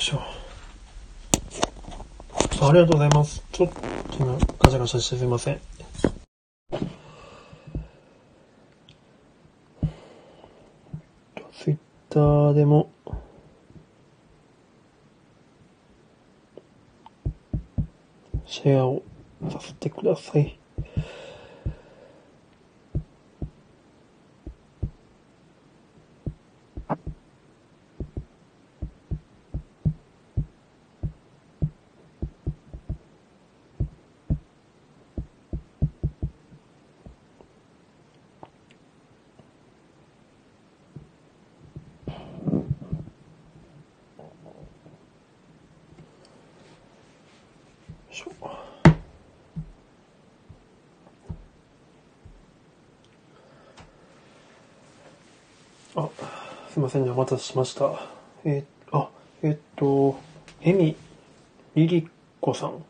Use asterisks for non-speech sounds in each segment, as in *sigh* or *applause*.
しょ。ありがとうございます。ちょっと今、ガチャガチャしてすいません。ツイッターでも、シェアをさせてくださ。いしょあ、すいませんね、お待たせしました。えーあ、えっと、エミ、リリコさん。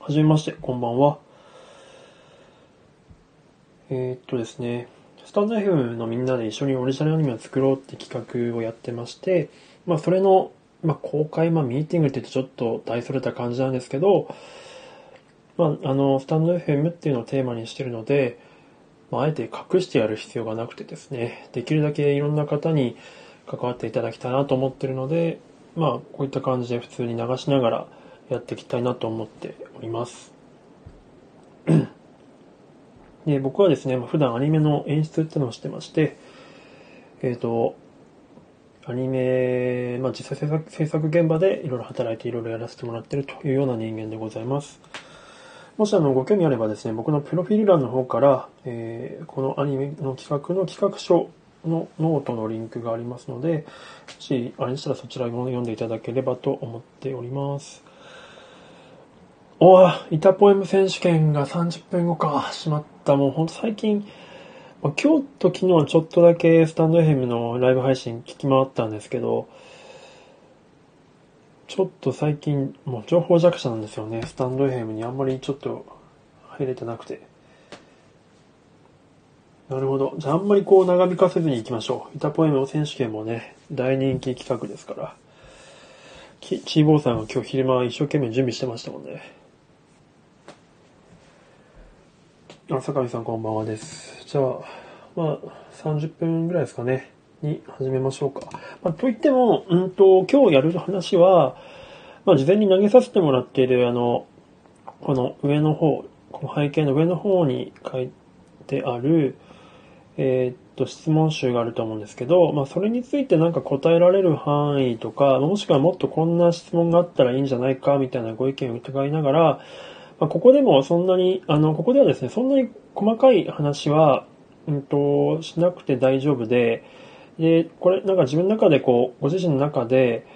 はじめまして、こんばんは。えーっとですね、スタンド FM のみんなで一緒にオリジナルアニメを作ろうって企画をやってまして、まあそれの、まあ公開、まあミーティングって言うとちょっと大それた感じなんですけど、まああの、スタンド FM っていうのをテーマにしてるので、まあ、あえて隠してやる必要がなくてですね、できるだけいろんな方に関わっていただきたいなと思ってるので、まあ、こういった感じで普通に流しながらやっていきたいなと思っております。*clears throat* で、僕はですね、まあ普段アニメの演出ってのをしてまして、えっ、と、アニメ、まあ、実際制作制作現場でいろいろ働いていろいろやらせてもらってるというような人間でございます。もしあのご興味あればですね、僕のプロフィール欄の方から、えーこのアニメの企画の企画書のノートのリンクがありますので、もしあれでしたらそちらも読んでいただければと思っております。おー、イタポエム選手権が30分後か。しまった。もうほんと最近、今日と昨日はちょっとだけスタンド FM のライブ配信聞き回ったんですけど、ちょっと最近、もう情報弱者なんですよね。スタンド FM にあんまりちょっと入れてなくて。なるほど。じゃああんまりこう長引かせずに行きましょう。イタポエム選手権もね、大人気企画ですから。きチーボーさんが今日昼間一生懸命準備してましたもんね。あ、坂井さんこんばんはです。じゃあ、まあ、30分ぐらいですかね。に始めましょうか。まあ、といっても、うんと、今日やる話は、まあ、事前に投げさせてもらっている、あの、この上の方、この背景の上の方に書いてある、えーっと、質問集があると思うんですけど、まあ、それについてなんか答えられる範囲とか、もしくはもっとこんな質問があったらいいんじゃないか、みたいなご意見を伺いながら、まあ、ここでもそんなに、あの、ここではですね、そんなに細かい話は、うんと、しなくて大丈夫で、で、これ、なんか自分の中でこう、ご自身の中で、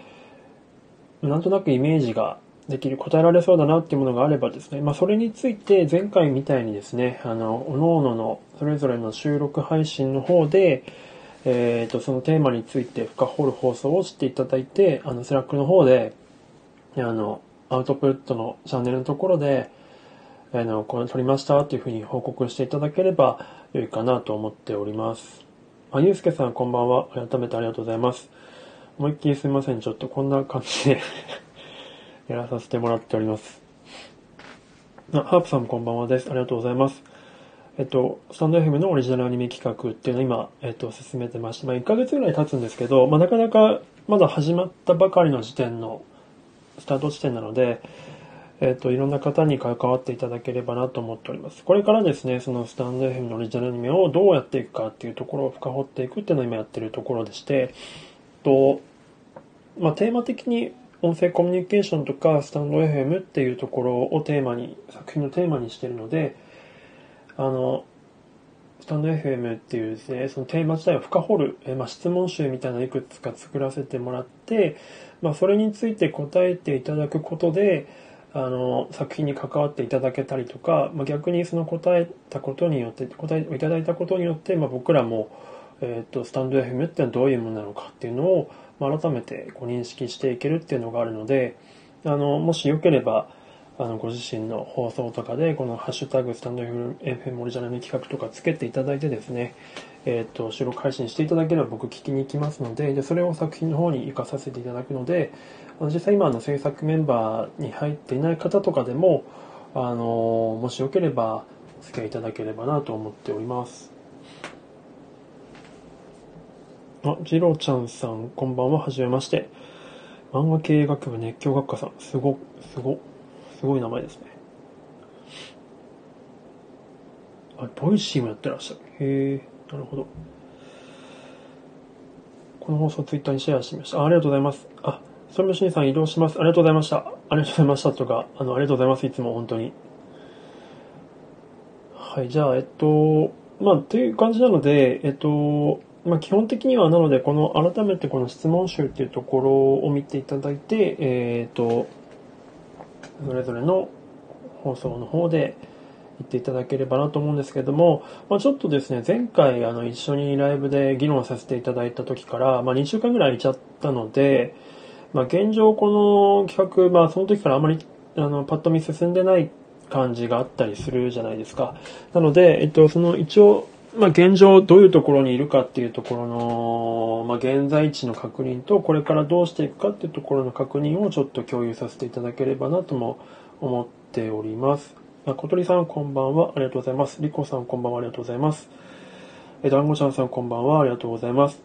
なんとなくイメージができる、答えられそうだなっていうものがあればですね、まあそれについて前回みたいにですね、あの、各々のそれぞれの収録配信の方で、えっ、と、そのテーマについて深掘る放送をしていただいて、あの、スラックの方で、あの、アウトプットのチャンネルのところで、あの、これ撮りましたっていうふうに報告していただければ良いかなと思っております。あ、ゆうすけさんこんばんは。改めてありがとうございます。思いっきりすみません。ちょっとこんな感じでやらさせてもらっております。あ、ハープさんこんばんはです。ありがとうございます。えっと、スタンド FM のオリジナルアニメ企画っていうのを今、えっと、進めてまして、まあ、1ヶ月ぐらい経つんですけど、まあ、なかなかまだ始まったばかりの時点のスタート地点なので、えっと、いろんな方に関わっていただければなと思っております。これからですね、そのスタンド FM のオリジナルアニメをどうやっていくかっていうところを深掘っていくっていうのを今やってるところでして、と、まあ、テーマ的に音声コミュニケーションとかスタンド FM っていうところをテーマに、作品のテーマにしてるので、あの、スタンド FM っていうですね、そのテーマ自体を深掘る、えまあ、質問集みたいなのいくつか作らせてもらって、まあ、それについて答えていただくことで、あの、作品に関わっていただけたりとか、まあ、逆にその答えたことによって、答えをいただいたことによって、まあ、僕らも、えっ、と、スタンド FM ってのはどういうものなのかっていうのを、まあ、改めてこう認識していけるっていうのがあるので、あの、もしよければ、あの、ご自身の放送とかで、このハッシュタグスタンド FM オリジナルの企画とかつけていただいてですね、えっ、と、収録配信していただければ僕聞きに行きますので、で、それを作品の方に活かさせていただくので、あの実際今の制作メンバーに入っていない方とかでも、あの、もしよければ、お付き合いいただければなと思っております。あ、ジロちゃんさん、こんばんは、はじめまして。漫画経営学部熱狂学科さん、すご、すご、すごい名前ですね。あ、ボイシーもやってらっしゃる。へえ、なるほど。この放送ツイッターにシェアしてみました。あありがとうございます。あ、ソムシンさん移動します。ありがとうございました。ありがとうございましたとか、あの、ありがとうございます。いつも本当に。はい、じゃあ、えっと、まあ、という感じなので、えっと、まあ、基本的にはなので、この、改めてこの質問集っていうところを見ていただいて、えっと、それぞれの放送の方で言っていただければなと思うんですけれども、まあ、ちょっとですね、前回あの一緒にライブで議論させていただいた時から、まあ、2週間ぐらい空いちゃったので、まあ、現状この企画、まあ、その時からあまりあのパッと見進んでない感じがあったりするじゃないですか。なので、えっと、その一応、まあ、現状どういうところにいるかっていうところの、まあ、現在地の確認と、これからどうしていくかっていうところの確認をちょっと共有させていただければなとも思っております。あ小鳥さんこんばんは。ありがとうございます。リコさんこんばんは。ありがとうございます。え、団子ちゃんさんこんばんは。ありがとうございます。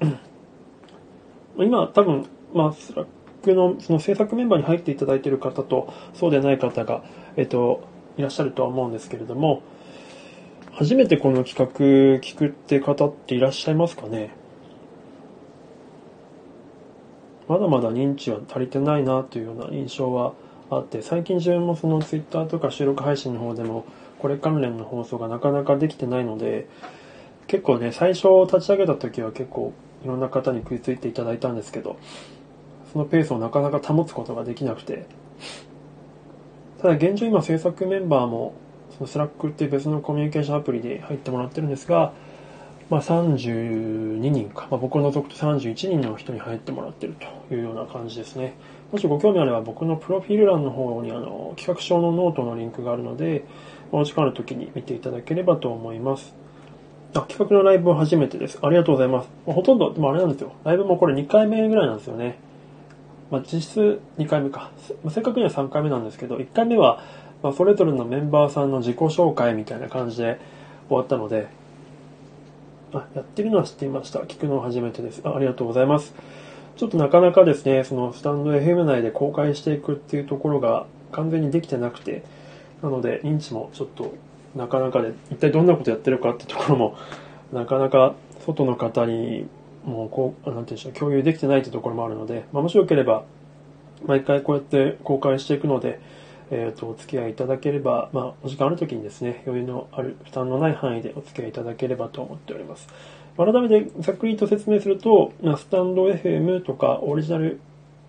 *clears throat* 今、多分、まあ、スラックの、その制作メンバーに入っていただいている方と、そうでない方が、えっと、いらっしゃるとは思うんですけれども、初めてこの企画聞くって方っていらっしゃいますかね？まだまだ認知は足りてないなというような印象はあって、最近自分もそのツイッターとか収録配信の方でも、これ関連の放送がなかなかできてないので、結構ね、最初立ち上げた時は結構いろんな方に食いついていただいたんですけど、そのペースをなかなか保つことができなくて、ただ現状今制作メンバーも、そのスラックっていう別のコミュニケーションアプリで入ってもらってるんですが、まあ32人か、まあ、僕を除くと31人の人に入ってもらってるというような感じですね。もしご興味あれば僕のプロフィール欄の方にあの企画書のノートのリンクがあるので、お時間ある時に見ていただければと思います。あ、企画のライブは初めてです。ありがとうございます。ほとんど、でもあれなんですよ。ライブもこれ2回目ぐらいなんですよね。まあ、実質2回目か。まあ正確には3回目なんですけど、1回目は、まあ、それぞれのメンバーさんの自己紹介みたいな感じで終わったので、あ、やってるのは知っていました。聞くのは初めてです。あありがとうございます。ちょっとなかなかですね、そのスタンド FM 内で公開していくっていうところが完全にできてなくて、なので認知もちょっとなかなかで、一体どんなことやってるかってところも、なかなか外の方にもうこう、なんていうんでしょう、共有できてないってところもあるので、まあ、もしよければ、毎回こうやって公開していくので、えっ、と、お付き合いいただければ、まあ、お時間ある時にですね、余裕のある、負担のない範囲でお付き合いいただければと思っております。改めてざっくりと説明すると、スタンド FM とかオリジナル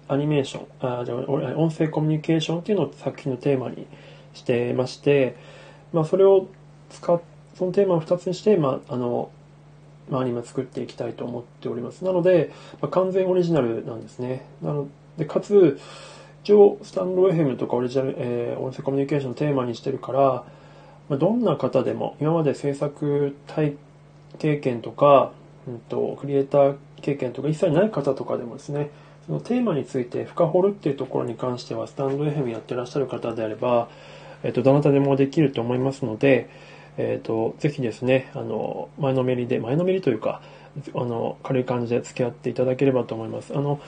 アニメーション、あじゃあ音声コミュニケーションっていうのを作品のテーマにしてまして、まあ、それを使っ、そのテーマを2つにして、まあ、あの、まあ、アニメ作っていきたいと思っております。なので、まあ、完全オリジナルなんですね。なので、かつ、一応、スタンド FM とかオリジナル、えー、音声コミュニケーションをテーマにしてるから、まあ、どんな方でも、今まで制作体経験とか、うんと、クリエイター経験とか一切ない方とかでもですね、そのテーマについて深掘るっていうところに関しては、スタンド FM やってらっしゃる方であれば、えっ、と、どなたでもできると思いますので、えっ、と、ぜひですね、あの、前のめりで、前のめりというか、あの、軽い感じで付き合っていただければと思います。あの、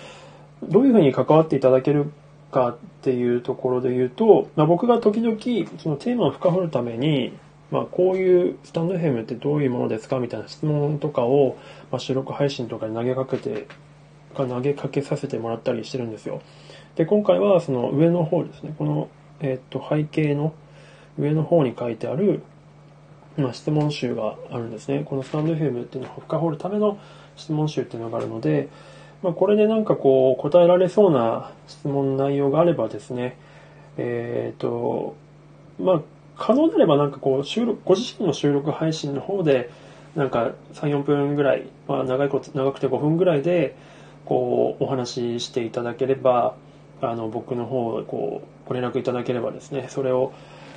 どういうふうに関わっていただけるかっていうところで言うと、まあ、僕が時々、そのテーマを深掘るために、まあ、こういうスタンド FM ってどういうものですかみたいな質問とかを、まあ、収録配信とかで投げかけて、か投げかけさせてもらったりしてるんですよ。で、今回はその上の方ですね、この、えっと、背景の上の方に書いてある、まあ、質問集があるんですね。このスタンド FM っていうのを深掘るための質問集っていうのがあるので、まあ、これでなんかこう、答えられそうな質問内容があればですね、えっ、と、まあ、可能であればなんかこう、収録、ご自身の収録配信の方で、なんか3、4分ぐらい、まあ、長いこと、長くて5分ぐらいで、こう、お話ししていただければ、あの、僕の方、こう、ご連絡いただければですね、それを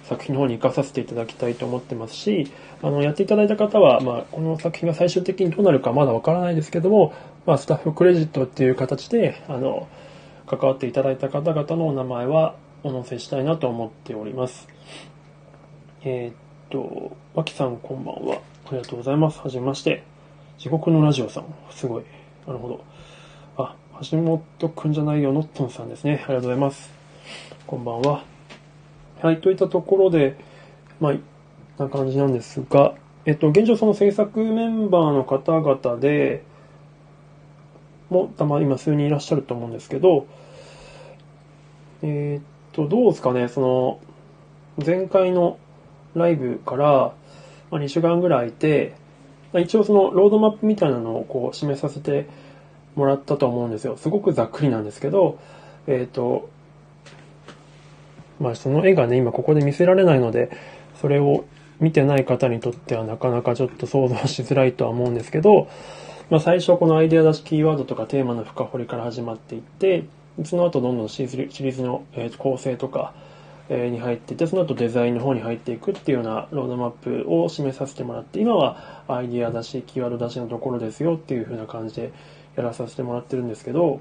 作品の方に活かさせていただきたいと思ってますし、あの、やっていただいた方は、まあ、この作品が最終的にどうなるかまだわからないですけども、まあ、スタッフクレジットっていう形で、あの、関わっていただいた方々のお名前はお載せしたいなと思っております。えー、っと、わきさんこんばんは。ありがとうございます。はじめまして。地獄のラジオさん。すごい。なるほど。あ、橋本くんじゃないよ、のっとんさんですね。ありがとうございます。こんばんは。はい、といったところで、まあ、な感じなんですが、えっと、現状その制作メンバーの方々で、も、たま今数人いらっしゃると思うんですけど、えー、っと、どうですかね、その、前回のライブから、まあ、2週間ぐらいいて、まあ、一応そのロードマップみたいなのをこう示させてもらったと思うんですよ。すごくざっくりなんですけど、えっ、と、まあその絵がね、今ここで見せられないので、それを見てない方にとってはなかなかちょっと想像しづらいとは思うんですけど、まあ最初このアイデア出しキーワードとかテーマの深掘りから始まっていって、その後どんどんシリーズの構成とかに入っていって、その後デザインの方に入っていくっていうようなロードマップを示させてもらって、今はアイデア出し、キーワード出しのところですよっていう風な感じでやらさせてもらってるんですけど、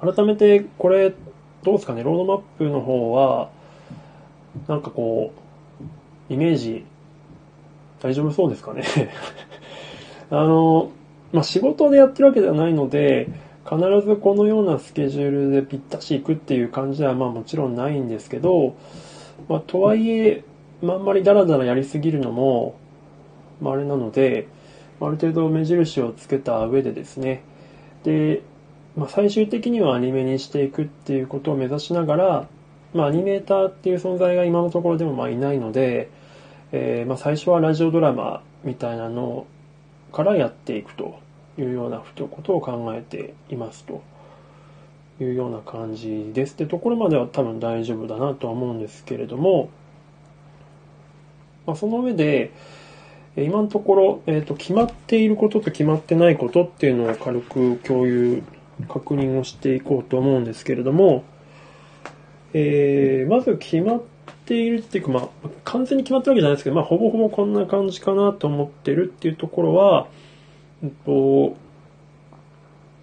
改めてこれどうですかね、ロードマップの方は、なんかこう、イメージ、大丈夫そうですかね？*laughs* あの、まあ、仕事でやってるわけではないので、必ずこのようなスケジュールでぴったし行くっていう感じはまあもちろんないんですけど、まあ、とはいえ、まあ、あんまりダラダラやりすぎるのも、まあ、あれなので、ある程度目印をつけた上でですね、で、まあ、最終的にはアニメにしていくっていうことを目指しながら、まあ、アニメーターっていう存在が今のところでもまあいないので、えー、まあ最初はラジオドラマみたいなのからやっていくと。いうようなことを考えていますというような感じですってところまでは多分大丈夫だなとは思うんですけれども、まあ、その上で、今のところ、え、ー、と、決まっていることと決まってないことっていうのを軽く共有確認をしていこうと思うんですけれども、えー、まず決まっているっていうか、まあ、完全に決まったわけじゃないですけど、まあ、ほぼほぼこんな感じかなと思ってるっていうところは、えっと、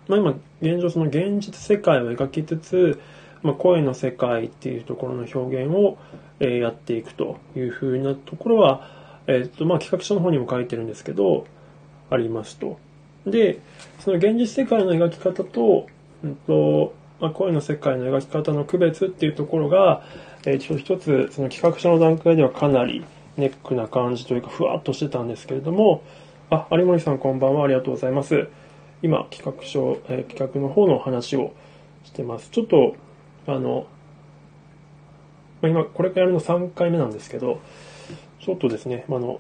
まあ、今、現状その現実世界を描きつつ、まあ、声の世界っていうところの表現を、え、やっていくというふうなところは、えっと、まあ、企画書の方にも書いてるんですけど、ありますと。で、その現実世界の描き方と、うんとまあ、声の世界の描き方の区別っていうところが、えー、一つ、その企画書の段階ではかなりネックな感じというか、ふわっとしてたんですけれども、あ、有森さんこんばんは、ありがとうございます。今、企画書、えー、企画の方の話をしてます。ちょっと、あの、まあ、今、これからやるの3回目なんですけど、ちょっとですね、あの、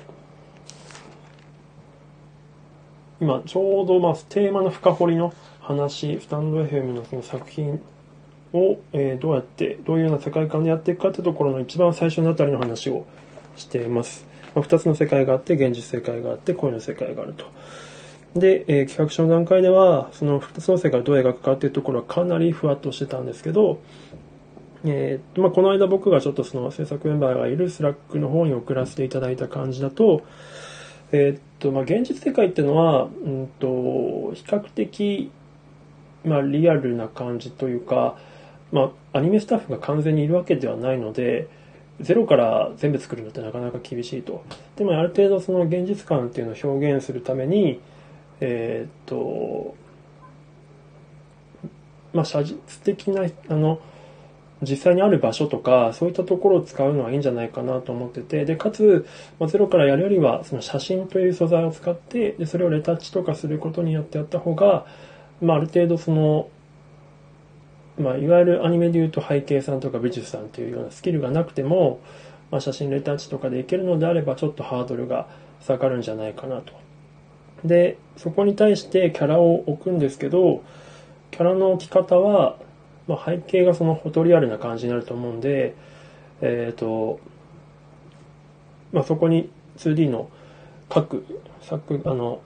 今ちょうどまあテーマの深掘りの話、スタンド FM のその作品を、えー、どうやって、どういうような世界観でやっていくかってところの一番最初のあたりの話をしています。まあ、2つの世界があって、現実世界があって、声の世界があると。で、えー、企画書の段階では、その2つの世界をどう描くかっていうところはかなりふわっとしてたんですけど、えーまあ、この間僕がちょっとその制作メンバーがいるスラックの方に送らせていただいた感じだと、えー、っと、まあ、現実世界っていうのは、うんと、比較的、まあ、リアルな感じというか、まあ、アニメスタッフが完全にいるわけではないので、ゼロから全部作るのってなかなか厳しいと。でも、ある程度その現実感っていうのを表現するために、えー、っと、まあ、写実的な、あの、実際にある場所とか、そういったところを使うのはいいんじゃないかなと思ってて、で、かつ、まあ、ゼロからやるよりは、その写真という素材を使って、で、それをレタッチとかすることによってやった方が、まあ、ある程度その、まあ、いわゆるアニメで言うと背景さんとか美術さんというようなスキルがなくても、まあ、写真レタッチとかでいけるのであれば、ちょっとハードルが下がるんじゃないかなと。で、そこに対してキャラを置くんですけど、キャラの置き方は、まあ、背景がそのフォトリアルな感じになると思うんで、えっ、ー、と、まあ、そこに 2D の各作、あの、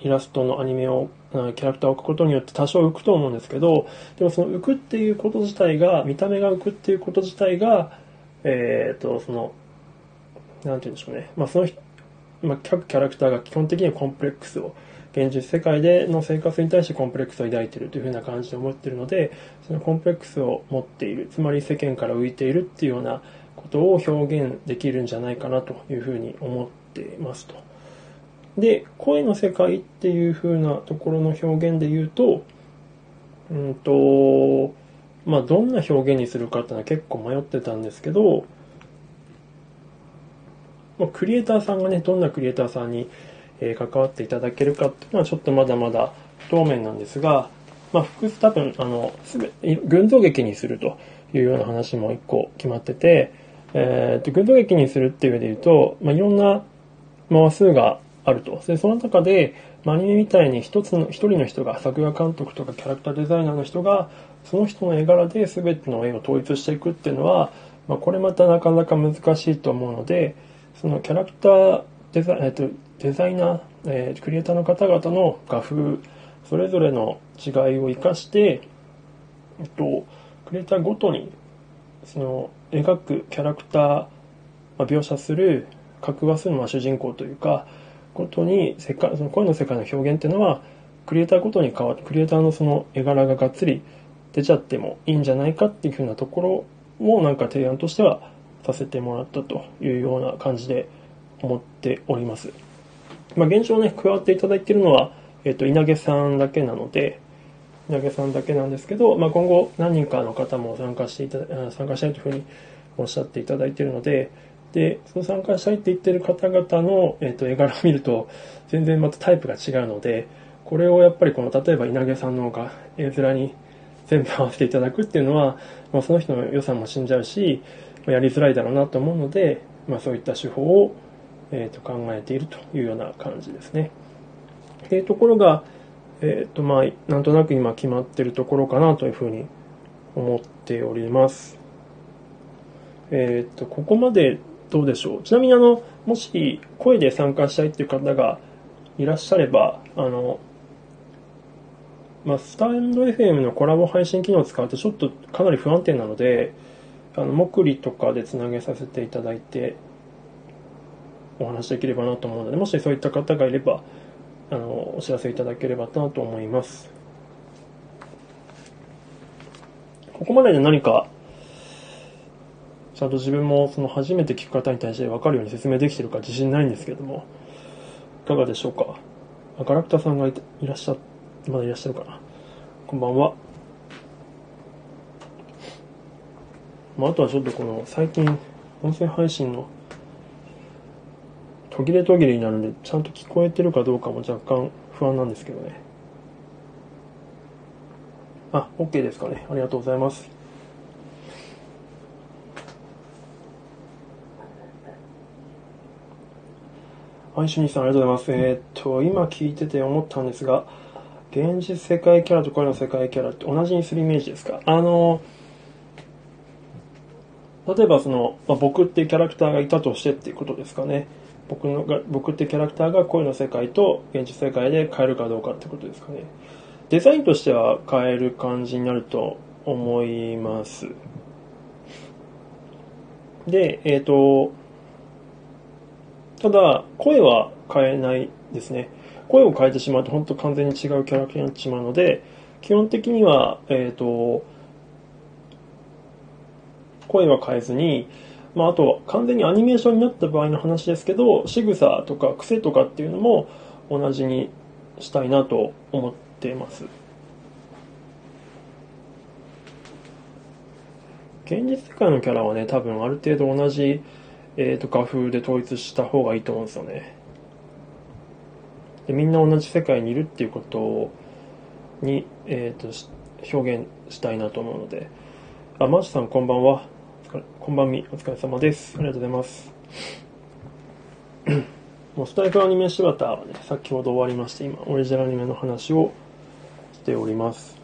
イラストのアニメを、キャラクターを置くことによって多少浮くと思うんですけど、でもその浮くっていうこと自体が、見た目が浮くっていうこと自体が、えっ、と、その、なんて言うんでしょうね。まあ、その人、まあ、各キャラクターが基本的にはコンプレックスを、現実世界での生活に対してコンプレックスを抱いているというふうな感じで思っているので、そのコンプレックスを持っている、つまり世間から浮いているっていうようなことを表現できるんじゃないかなというふうに思っていますと。で、声の世界っていうふうなところの表現で言うと、うんと、まあ、どんな表現にするかっていうのは結構迷ってたんですけど、まあ、クリエイターさんがね、どんなクリエイターさんに、えー、関わっていただけるかっていうのはちょっとまだまだ不透明なんですが、まあ、複数多分、あの、すべ、群像劇にするというような話も一個決まってて、えー、と、群像劇にするっていう上で言うと、まあ、いろんな話数があると。で、その中で、アニメみたいに一つの、一人の人が、作画監督とかキャラクターデザイナーの人が、その人の絵柄で全ての絵を統一していくっていうのは、まあ、これまたなかなか難しいと思うので、そのキャラクターデザ,、えっと、デザイナー、えー、クリエイターの方々の画風、それぞれの違いを生かして、えっと、クリエイターごとに、その、描くキャラクター、まあ、描写する、格話するの主人公というか、ごとに世界、その声の世界の表現っていうのは、クリエイターごとに変わって、クリエイターのその絵柄ががっつり出ちゃってもいいんじゃないかっていうふうなところもなんか提案としてはさせてもらったというような感じで思っております。まあ、現状ね、加わっていただいているのは、えっ、と、稲毛さんだけなので、稲毛さんだけなんですけど、まあ、今後何人かの方も参加していた参加したいというふうにおっしゃっていただいているので、で、その参加したいって言ってる方々の、えっ、と、絵柄を見ると、全然またタイプが違うので、これをやっぱりこの、例えば稲毛さんの方が絵面に全部合わせていただくっていうのは、まあ、その人の良さも死んじゃうしま、やりづらいだろうなと思うので、まあ、そういった手法を、えー、と考えているというような感じですね。で、ところが、えっ、ー、と、まあ、なんとなく今決まってるところかなというふうに思っております。えっ、ー、と、ここまでどうでしょう？ちなみにあの、もし声で参加したいっていう方がいらっしゃれば、あの、まあ、スタンド FM のコラボ配信機能を使うとちょっとかなり不安定なので、あの、もくりとかでつなげさせていただいて、お話できればなと思うので、もしそういった方がいれば、あの、お知らせいただければなと思います。ここまでで何か、ちゃんと自分もその初めて聞く方に対して分かるように説明できてるか自信ないんですけども、いかがでしょうか？あ。ガラクタさんがいらっしゃ、まだいらっしゃるかな？こんばんは。まあ、あとはちょっとこの最近音声配信の途切れ途切れになるんでちゃんと聞こえてるかどうかも若干不安なんですけどねあ OK ですかねありがとうございますはい、しにさんありがとうございます。えー、っと、今聞いてて思ったんですが、現実世界キャラと声の世界キャラって同じにするイメージですか？あの例えばその、まあ、僕ってキャラクターがいたとしてっていうことですかね。僕のが、僕ってキャラクターが声の世界と現実世界で変えるかどうかってことですかね。デザインとしては変える感じになると思います。で、えっ、ー、と、ただ、声は変えないですね。声を変えてしまうと本当完全に違うキャラクターになってしまうので、基本的には、えっ、ー、と、声は変えずに、まあ、あと、完全にアニメーションになった場合の話ですけど、仕草とか癖とかっていうのも同じにしたいなと思っています。現実世界のキャラはね、多分ある程度同じ、えーと、画風で統一した方がいいと思うんですよね。でみんな同じ世界にいるっていうことに、えーと、と表現したいなと思うので。あ、マーシさんこんばんは。こんばんみ、お疲れ様です。ありがとうございます。*coughs* もうスタイフアニメシバターはね、先ほど終わりまして、今、オリジナルアニメの話をしております。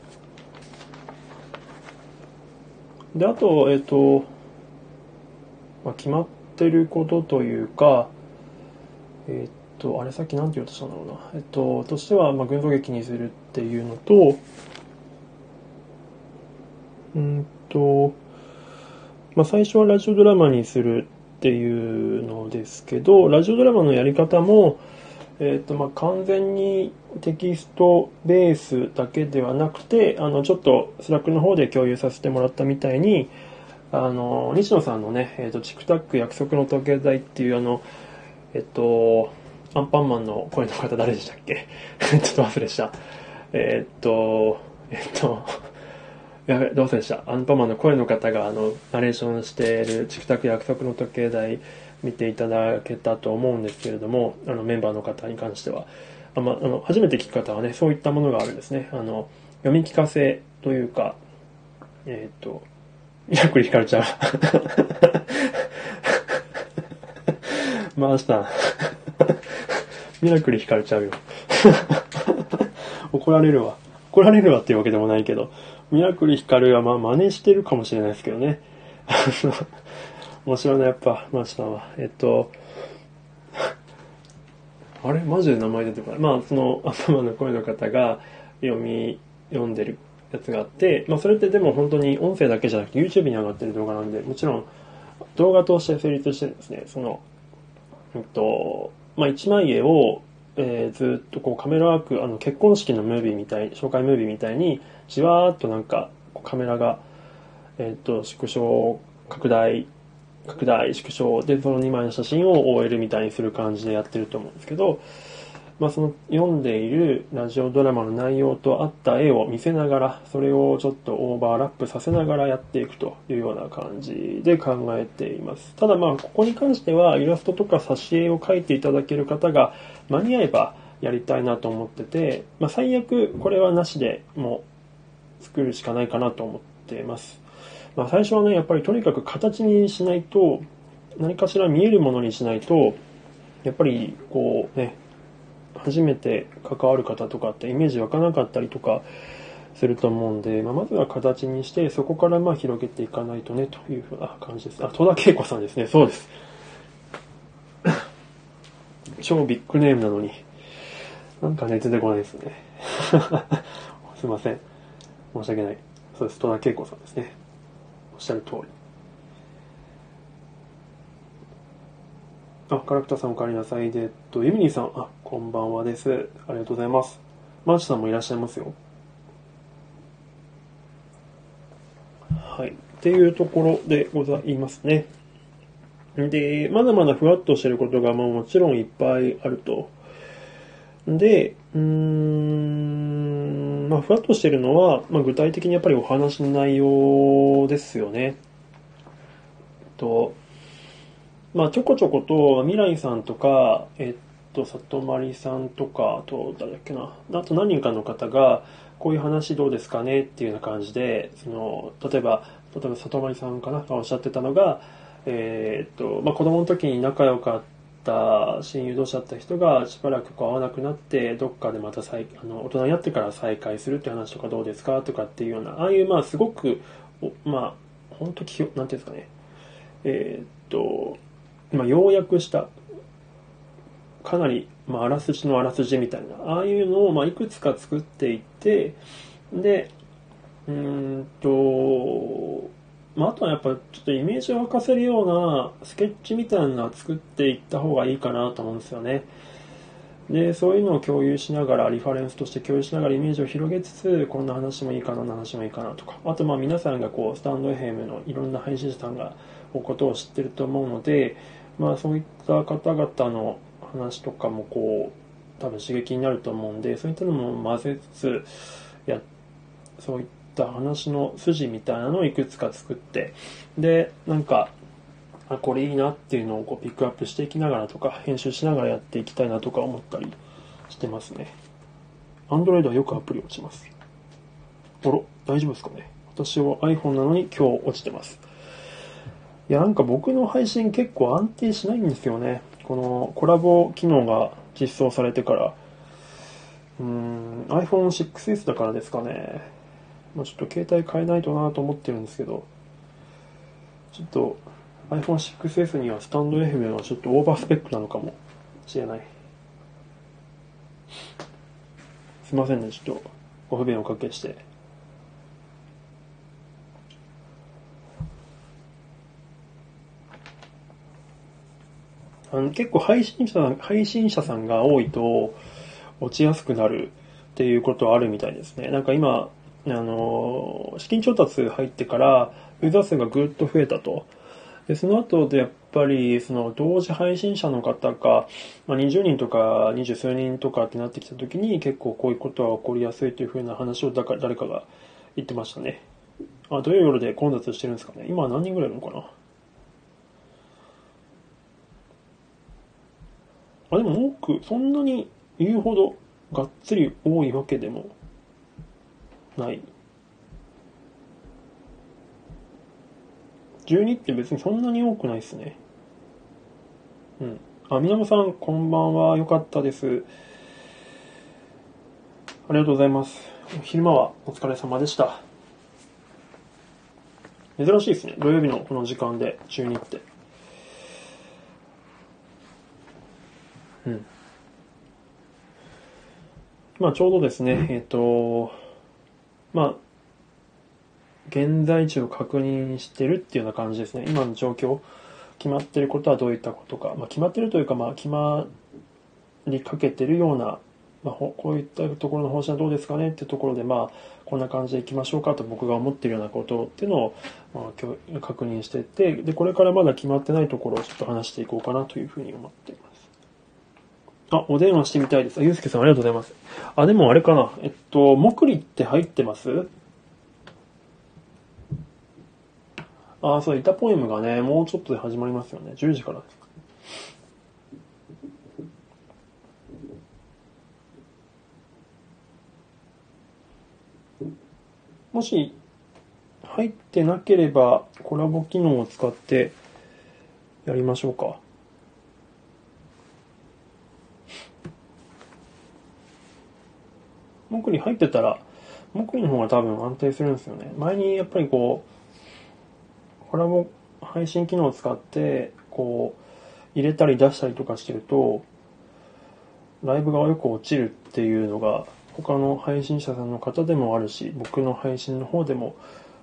で、あと、えっ、ー、と、まあ、決まってることというか、えっ、と、あれさっき何て言おうとしたんだろうな。えっ、と、としては、まあ、群像劇にするっていうのと、うんと、まあ、最初はラジオドラマにするっていうのですけど、ラジオドラマのやり方も、えっ、と、まあ、完全にテキストベースだけではなくて、あの、ちょっとスラックの方で共有させてもらったみたいに、あの、西野さんのね、えっ、と、チックタック約束の時計台っていうあの、えっと、アンパンマンの声の方誰でしたっけ？*laughs* ちょっとど忘れした。えっと、えっと、*laughs* やべ、どうせでした。アンパンマンの声の方が、あの、ナレーションしている、チックタック約束の時計台、見ていただけたと思うんですけれども、あの、メンバーの方に関しては。あまあの、初めて聞く方はね、そういったものがあるんですね。あの、読み聞かせというか、えっ、と、ミラクルひかるちゃん。回した。ミラクルひかるちゃうよ。怒られるわ。怒られるわっていうわけでもないけど、ミラクルヒカルはまあ真似してるかもしれないですけどね。面白いな、やっぱ、マジさんは。えっと、あれ？マジで名前出てこない。まあ、その、頭の声の方が読み、読んでるやつがあって、まあ、それってでも本当に音声だけじゃなくて YouTube に上がってる動画なんで、もちろん動画として成立してですね。その、えっと、まあ、一枚絵をえー、ずっとこうカメラワーク、あの結婚式のムービーみたい、紹介ムービーみたいに、じわーっとなんかカメラが、えっ、と、縮小、拡大、拡大、縮小で、その2枚の写真を OL みたいにする感じでやってると思うんですけど、まあ、その読んでいるラジオドラマの内容と合った絵を見せながら、それをちょっとオーバーラップさせながらやっていくというような感じで考えています。ただまあ、ここに関してはイラストとか挿絵を描いていただける方が間に合えばやりたいなと思ってて、まあ、最悪これはなしでも作るしかないかなと思っています。まあ、最初はね、やっぱりとにかく形にしないと、何かしら見えるものにしないと、やっぱりこうね、初めて関わる方とかってイメージ湧かなかったりとかすると思うんで、まあ、まずは形にして、そこからまあ広げていかないとね、というふうな感じです。あ、戸田恵子さんですね。そうです。*laughs* 超ビッグネームなのに、なんかね、出てこないですね。*laughs* すいません。申し訳ない。そうです。戸田恵子さんですね。おっしゃる通り。あ、カラクタさんお帰りなさい。で、えっと、ユミニーさん、あ、こんばんはです。ありがとうございます。マーチさんもいらっしゃいますよ。はい。っていうところでございますね。で、まだまだふわっとしてることが、まあもちろんいっぱいあると。で、うーん、まあふわっとしてるのは、まあ具体的にやっぱりお話の内容ですよね。と、まあ、ちょこちょこと、未来さんとか、えっと、と里まりさんとか、あと、誰だっけな、あと何人かの方が、こういう話どうですかねっていうような感じで、その、例えば、例えば里まりさんかながおっしゃってたのが、えー、っと、まあ、子供の時に仲良かった親友同士だった人がしばらくこう会わなくなって、どっかでまた再、あの、大人になってから再会するって話とかどうですかとかっていうような、ああいう、まあ、すごく、まあ、本当き、なんていうんですかね、えー、っと、まあ、要約した、かなり、まあ、あらすじのあらすじみたいな、ああいうのを、まあ、いくつか作っていって、で、うんと、まあ、あとはやっぱちょっとイメージを沸かせるようなスケッチみたいなのは作っていった方がいいかなと思うんですよね。で、そういうのを共有しながら、リファレンスとして共有しながらイメージを広げつつ、こんな話もいいかな、な話もいいかなとか。あと、まあ皆さんがこう、スタンド FM のいろんな配信者さんが、おことを知ってると思うので、まあそういった方々の話とかもこう、多分刺激になると思うんで、そういったのも混ぜつつ、や、そういった話の筋みたいなのをいくつか作って、で、なんか、あ、これいいなっていうのをこうピックアップしていきながらとか、編集しながらやっていきたいなとか思ったりしてますね。Android はよくアプリ落ちます。あら、大丈夫ですかね私は iPhone なのに今日落ちてます。いや、なんか僕の配信結構安定しないんですよね。このコラボ機能が実装されてから。うーん、iPhone 6S だからですかね。まあ、ちょっと携帯変えないとなと思ってるんですけど、ちょっと iPhone 6S にはスタンド FM はちょっとオーバースペックなのかもしれない。すいませんね、ちょっとご不便をおかけして。あの結構配信者さん、配信者さんが多いと落ちやすくなるっていうことはあるみたいですね。なんか今、あの、資金調達入ってからユーザー数がぐっと増えたと。で、その後でやっぱり、その同時配信者の方が、まあ、20人とか20数人とかってなってきた時に結構こういうことは起こりやすいというふうな話をだか誰かが言ってましたね。あ、土曜夜で混雑してるんですかね。今は何人ぐらいいるのかなあ、でも多く、そんなに言うほどがっつり多いわけでもない。12って別にそんなに多くないですね。うん。あ、みなもさん、こんばんは。よかったです。ありがとうございます。昼間はお疲れ様でした。珍しいですね。土曜日のこの時間で12って。うん。まあちょうどですね、えっ、ー、と、まあ、現在地を確認してるっていうような感じですね。今の状況、決まってることはどういったことか。まあ、決まってるというか、まあ、決まりかけてるような、まあ、こういったところの方針はどうですかね？っていうところで、まあ、こんな感じでいきましょうか？と僕が思ってるようなことっていうのを、まあ、今日確認していって、で、これからまだ決まってないところをちょっと話していこうかなというふうに思っています。あ、お電話してみたいです。あ、ゆうすけさんありがとうございます。あ、でもあれかな。えっと、もくりって入ってます？あ、そう、イタポエムがね、もうちょっとで始まりますよね。10時からです。もし、入ってなければ、コラボ機能を使ってやりましょうか。モクリ入ってたら、モクリの方が多分安定するんですよね。前にやっぱりこう、コラボ配信機能を使って、こう、入れたり出したりとかしてると、ライブがよく落ちるっていうのが、他の配信者さんの方でもあるし、僕の配信の方でも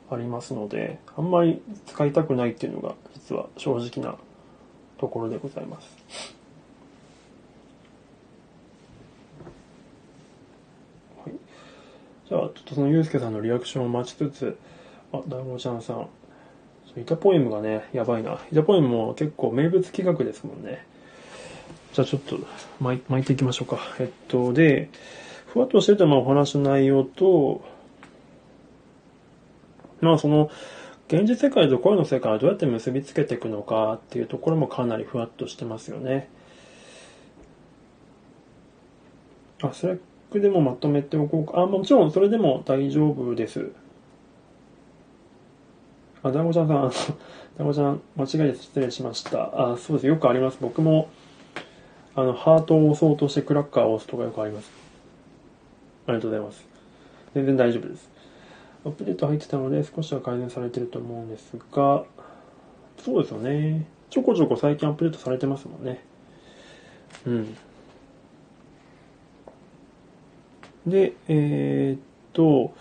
ありますので、あんまり使いたくないっていうのが、実は正直なところでございます。はい。じゃあ、ちょっとそのゆうすけさんのリアクションを待ちつつ、あ、ダイゴちゃんさん、イタポエムがね、やばいな。イタポエムも結構名物企画ですもんね。じゃあちょっと巻いていきましょうか。えっと、で、ふわっとしてたまあお話の内容と、まあその、現実世界と声の世界をどうやって結びつけていくのかっていうところもかなりふわっとしてますよね。あ、スラックでもまとめておこうか。あ、もちろんそれでも大丈夫です。あ、団子ちゃんさん、あの、団子ちゃん、間違いです失礼しました。あ、そうです。よくあります。僕も、あの、ハートを押そうとしてクラッカーを押すとかよくあります。ありがとうございます。全然大丈夫です。アップデート入ってたので少しは改善されてると思うんですが、そうですよね。ちょこちょこ最近アップデートされてますもんね。うん。で、えー、っと、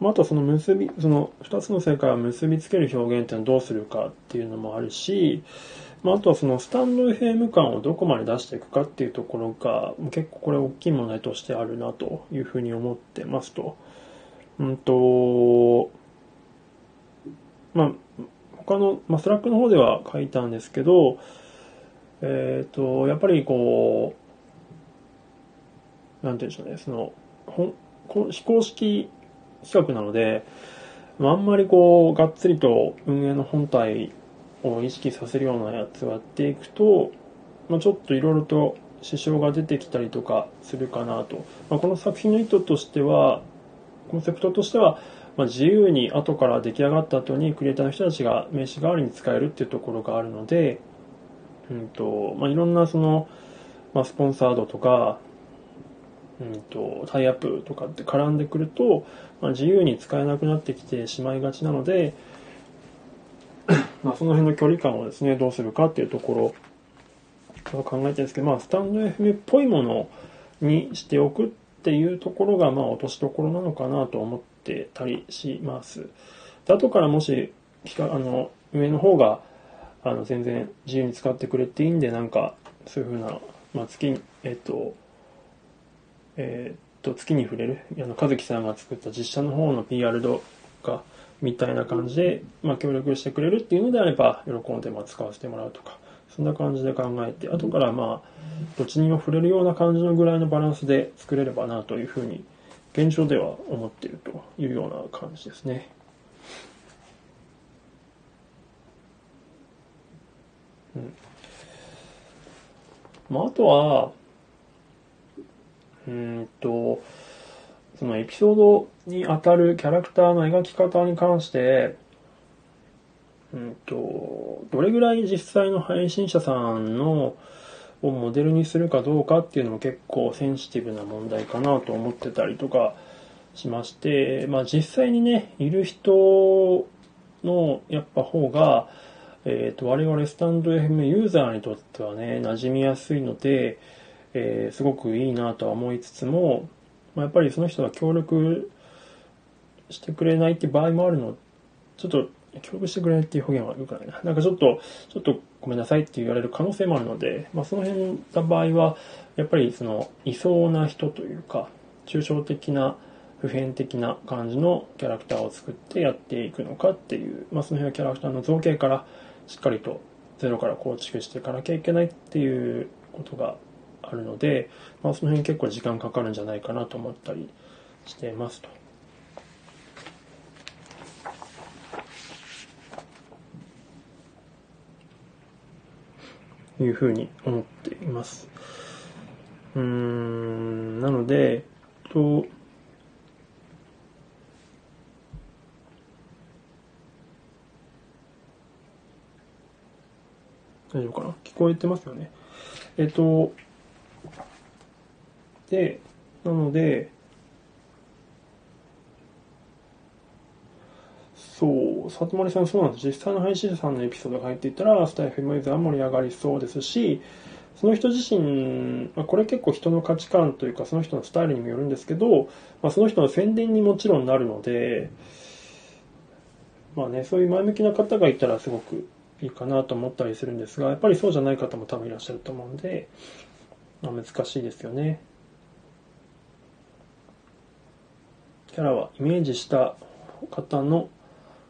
まあ、あとその結び、その二つの世界を結びつける表現っていうのはどうするかっていうのもあるし、まあ、あとはそのスタンド FM 感をどこまで出していくかっていうところが、結構これ大きい問題としてあるなというふうに思ってますと。うんと、まあ、他の、まあ、スラックの方では書いたんですけど、えっ、ー、と、やっぱりこう、なんて言うんでしょうね、その、ほん非公式企画なので、まあんまりこう、がっつりと運営の本体を意識させるようなやつをやっていくと、まあ、ちょっといろいろと支障が出てきたりとかするかなと。まあ、この作品の意図としては、コンセプトとしては、まあ、自由に後から出来上がった後にクリエイターの人たちが名刺代わりに使えるっていうところがあるので、うんとまあ、いろんなその、まあ、スポンサードとか、うんと、タイアップとかって絡んでくると、まあ、自由に使えなくなってきてしまいがちなので、*coughs* まあその辺の距離感をですね、どうするかっていうところを考えてるんですけど、まあ、スタンド FM っぽいものにしておくっていうところが、まあ、落としどころなのかなと思ってたりします。で後からもし、あの、上の方が、あの、全然自由に使ってくれていいんで、なんか、そういうふうな、まあ、月に、えっと、えっと、月に触れる、あの、和樹さんが作った実写の方の PR 動画みたいな感じで、まあ、協力してくれるっていうのであれば、喜んで、まあ、使わせてもらうとか、そんな感じで考えて、後からまあ、どっちにも触れるような感じのぐらいのバランスで作れればなというふうに、現状では思っているというような感じですね。うん。まあ、あとは、うんと、そのエピソードに当たるキャラクターの描き方に関して、うんと、どれぐらい実際の配信者さんのをモデルにするかどうかっていうのも結構センシティブな問題かなと思ってたりとかしまして、まあ実際にね、いる人のやっぱ方が、えっ、ー、と、我々スタンド FM ユーザーにとってはね、馴染みやすいので、えー、すごくいいなとは思いつつも、まあ、やっぱりその人が協力してくれないって場合もあるの、ちょっと協力してくれないっていう表現はよくないな。なんかちょっと、ちょっとごめんなさいって言われる可能性もあるので、まあその辺の場合は、やっぱりその、いそうな人というか、抽象的な、普遍的な感じのキャラクターを作ってやっていくのかっていう、まあその辺はキャラクターの造形からしっかりとゼロから構築していかなきゃいけないっていうことがあるので、まあその辺結構時間かかるんじゃないかなと思ったりしていますと。いうふうに思っています。うーん、なので、と、大丈夫かな？聞こえてますよね？えっと、で、なので、そう、里森さんそうなんです。実際の配信者さんのエピソードが入っていたら、スタイフムイズは盛り上がりそうですし、その人自身、まあ、これ結構人の価値観というか、その人のスタイルにもよるんですけど、まあ、その人の宣伝にもちろんなるので、まあね、そういう前向きな方がいたらすごくいいかなと思ったりするんですが、やっぱりそうじゃない方も多分いらっしゃると思うんで、まあ、難しいですよね。キャラはイメージした方の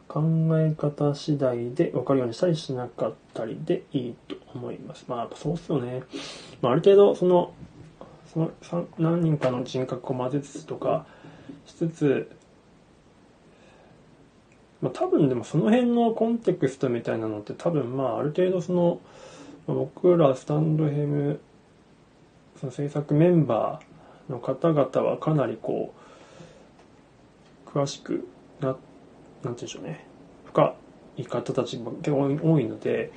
考え方次第で分かるようにしたりしなかったりでいいと思います。まあ、やっぱそうっすよね。まあ、ある程度、その、その何人かの人格を混ぜつつとかしつつ、まあ、多分でもその辺のコンテクストみたいなのって多分まあある程度その、まあ、僕らスタンドヘムその制作メンバーの方々はかなりこう詳しくななんて言うんでしょうね、深い方たちも結構多いので、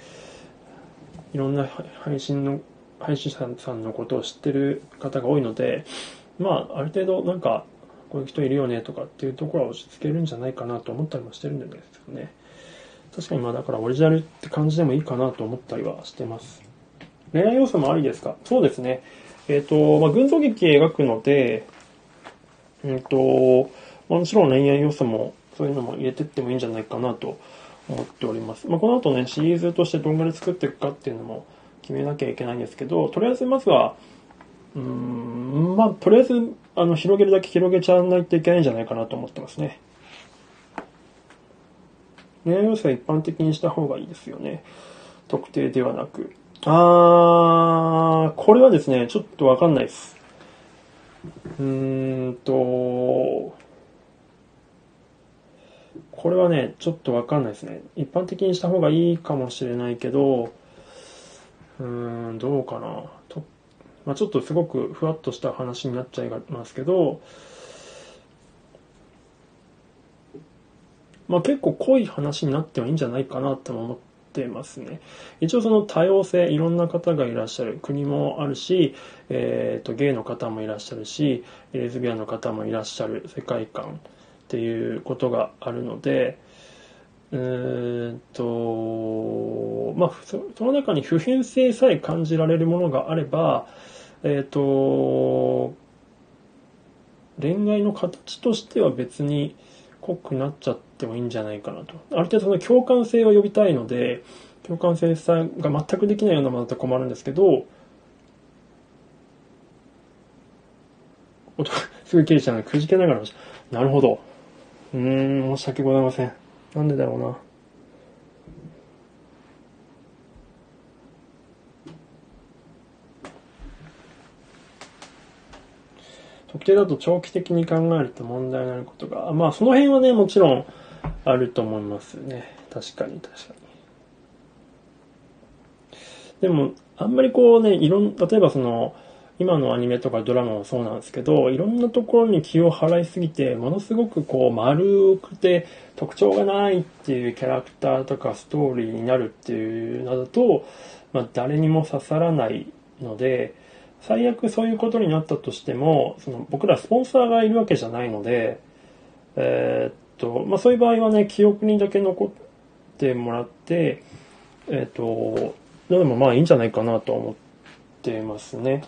いろんな配信の、配信者さんのことを知ってる方が多いので、まあ、ある程度なんか、こういう人いるよねとかっていうところは押し付けるんじゃないかなと思ったりもしてるんですよね。確かにまあだからオリジナルって感じでもいいかなと思ったりはしてます。恋愛要素もありですか？そうですね。えっ、ー、と、まあ、群像劇描くので、うんと、もちろん恋愛要素もそういうのも入れてってもいいんじゃないかなと思っております。まあ、この後ね、シリーズとしてどんぐらい作っていくかっていうのも決めなきゃいけないんですけど、とりあえずまずは、うん、まあ、とりあえず、あの、広げるだけ広げちゃわないといけないんじゃないかなと思ってますね。恋愛要素は一般的にした方がいいですよね。特定ではなく。あー、これはですね、ちょっとわかんないです。うーんと、これはね、ちょっとわかんないですね。一般的にした方がいいかもしれないけど、うーん、どうかな。とまあ、ちょっとすごくふわっとした話になっちゃいますけど、まあ、結構濃い話になってもいいんじゃないかなと思ってますね。一応その多様性、いろんな方がいらっしゃる国もあるし、えっ、ー、と、ゲイの方もいらっしゃるし、レズビアンの方もいらっしゃる世界観。っていうことがあるので、うーんと、まあ、その中に普遍性さえ感じられるものがあれば、えっ、ー、と、恋愛の形としては別に濃くなっちゃってもいいんじゃないかなと。ある程度その共感性を呼びたいので、共感性さが全くできないようなものだと困るんですけど、音 *laughs* すぐ切れちゃうのくじけながら、なるほど。うーん、申し訳ございません。なんでだろうな。特定だと長期的に考えると問題になることが、まあその辺はね、もちろんあると思いますね。確かに確かに。でも、あんまりこうね、いろん、例えばその、今のアニメとかドラマもそうなんですけど、いろんなところに気を払いすぎて、ものすごくこう丸くて特徴がないっていうキャラクターとかストーリーになるっていうのだと、まあ誰にも刺さらないので、最悪そういうことになったとしても、その僕らスポンサーがいるわけじゃないので、えー、っと、まあそういう場合はね、記憶にだけ残ってもらって、えー、っと、でもまあいいんじゃないかなと思ってますね。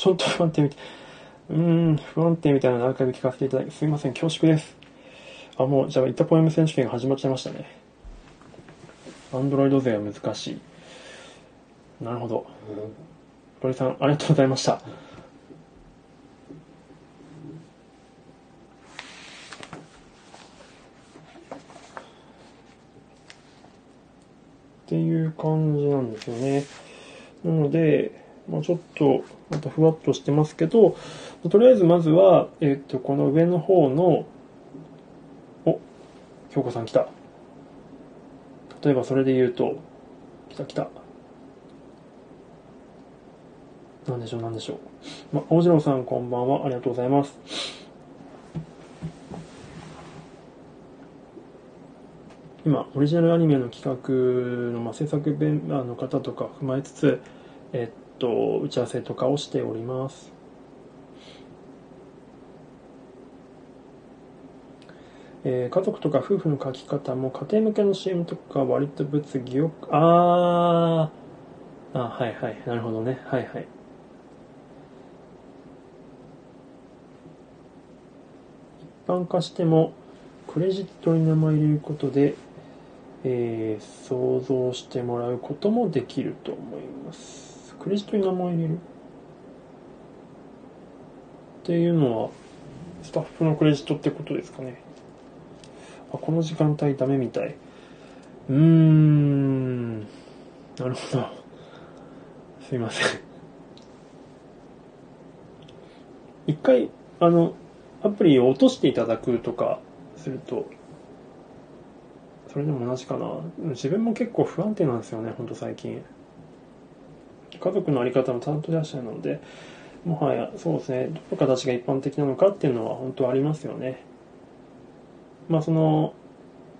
ちょっと不安定みたい。うん、不安定みたいなのアーカイブ聞かせていただき、すいません、恐縮です。あ、もう、じゃあ、イタポエム選手権が始まっちゃいましたね。アンドロイド勢は難しい。なるほど。ロリさん、ありがとうございました。っていう感じなんですよね。なので、まあ、ちょっと、またふわっとしてますけど、とりあえずまずは、えっ、と、この上の方の、お、京子さん来た。例えばそれで言うと、来た来た。なんでしょう、なんでしょう。ま、大次郎さんこんばんは。ありがとうございます。今、オリジナルアニメの企画の、まあ制作メンバーの方とか踏まえつつ、えっと、打ち合わせとかをしております。えー、家族とか夫婦の書き方も家庭向けの CM とか割と物議を、あー、あ、はいはい、なるほどね。はいはい。一般化してもクレジットに名前入れることで、えー、想像してもらうこともできると思います。クレジットに名前入れるっていうのは、スタッフのクレジットってことですかね。あ、この時間帯ダメみたい。うーん。なるほど。すいません。一回、あの、アプリを落としていただくとかすると、それでも同じかな。自分も結構不安定なんですよね、ほんと最近。家族のあり方も担当いらっしゃるので、もはや、そうですね、どの形が一般的なのかっていうのは本当ありますよね。まあその、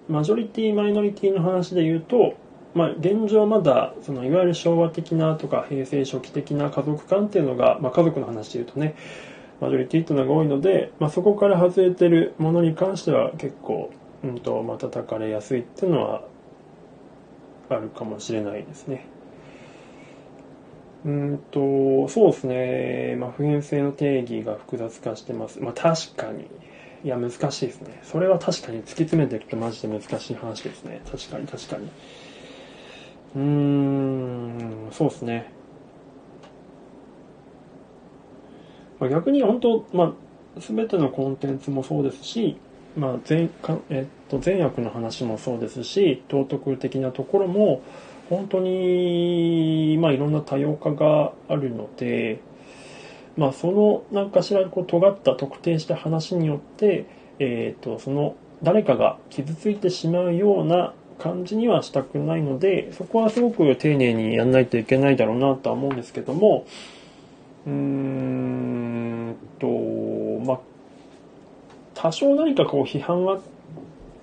マジョリティ、マイノリティの話で言うと、まあ現状まだ、そのいわゆる昭和的なとか平成初期的な家族観っていうのが、まあ家族の話で言うとね、マジョリティっていうのが多いので、まあ、そこから外れてるものに関しては結構、うんと、まあ、叩かれやすいっていうのはあるかもしれないですね。うんと、そうですね。まあ、普遍性の定義が複雑化してます。まあ、確かに。いや、難しいですね。それは確かに突き詰めていくとマジで難しい話ですね。確かに、確かに。うーん、そうですね。まあ、逆に本当、まあ、全てのコンテンツもそうですし、まあ善かえっと、善悪の話もそうですし道徳的なところも本当に、まあ、いろんな多様化があるので、まあ、その何かしらこう尖った特定した話によって、えーと、その誰かが傷ついてしまうような感じにはしたくないのでそこはすごく丁寧にやんないといけないだろうなとは思うんですけどもうーんと、まあ、多少何かこう批判が、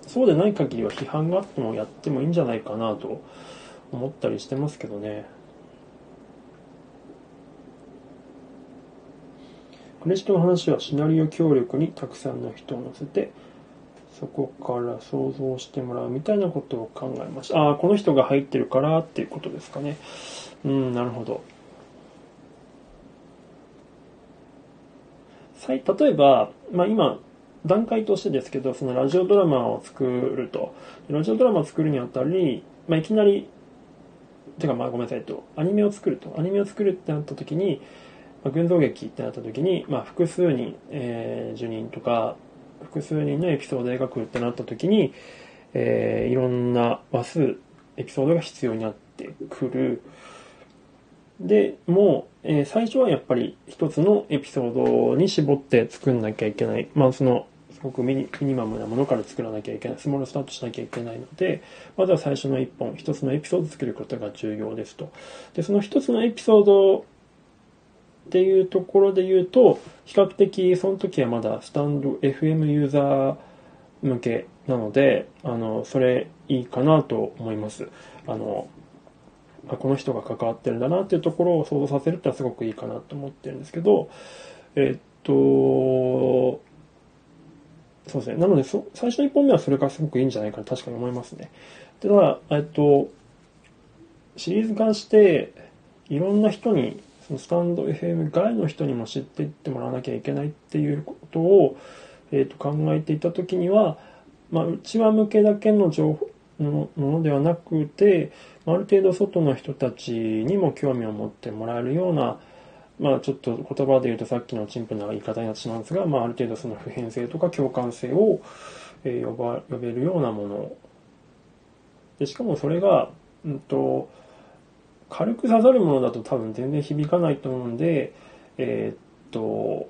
そうでない限りは批判があってもやってもいいんじゃないかなと思ったりしてますけどね。クレジットの話はシナリオ協力にたくさんの人を乗せて、そこから想像してもらうみたいなことを考えました。ああ、この人が入ってるからっていうことですかね。うん、なるほど。例えば、まあ、今段階としてですけど、そのラジオドラマを作ると。ラジオドラマを作るにあたり、まあ、いきなり、てかまあごめんなさいと、アニメを作ると。アニメを作るってなった時に、まあ、群像劇ってなった時に、まあ、複数人、えー、受人とか、複数人のエピソードを描くってなった時に、えー、いろんな話数、エピソードが必要になってくる。で、もう、えー、最初はやっぱり一つのエピソードに絞って作んなきゃいけない。まあ、その、すごくミニミニマムなものから作らなきゃいけない。スモールスタートしなきゃいけないので、まずは最初の一本、一つのエピソード作ることが重要ですと。で、その一つのエピソードっていうところで言うと、比較的その時はまだスタンド FM ユーザー向けなので、あの、それいいかなと思います。あの、あこの人が関わってるんだなっていうところを想像させるってのはすごくいいかなと思ってるんですけど、えっと、そうですね。なので、そ最初の1本目はそれがすごくいいんじゃないかな確かに思いますね。ただ、えっと、シリーズ化して、いろんな人に、そのスタンド FM 外の人にも知っていってもらわなきゃいけないっていうことを、えっと、考えていたときには、まあ、内輪向けだけの情報、のものではなくて、ある程度外の人たちにも興味を持ってもらえるような、まあちょっと言葉で言うとさっきの陳腐な言い方になってしまうんですが、まあある程度その普遍性とか共感性を、え呼ば呼べるようなもので、しかもそれが、うんと、軽く刺さるものだと多分全然響かないと思うんで、えー、っと、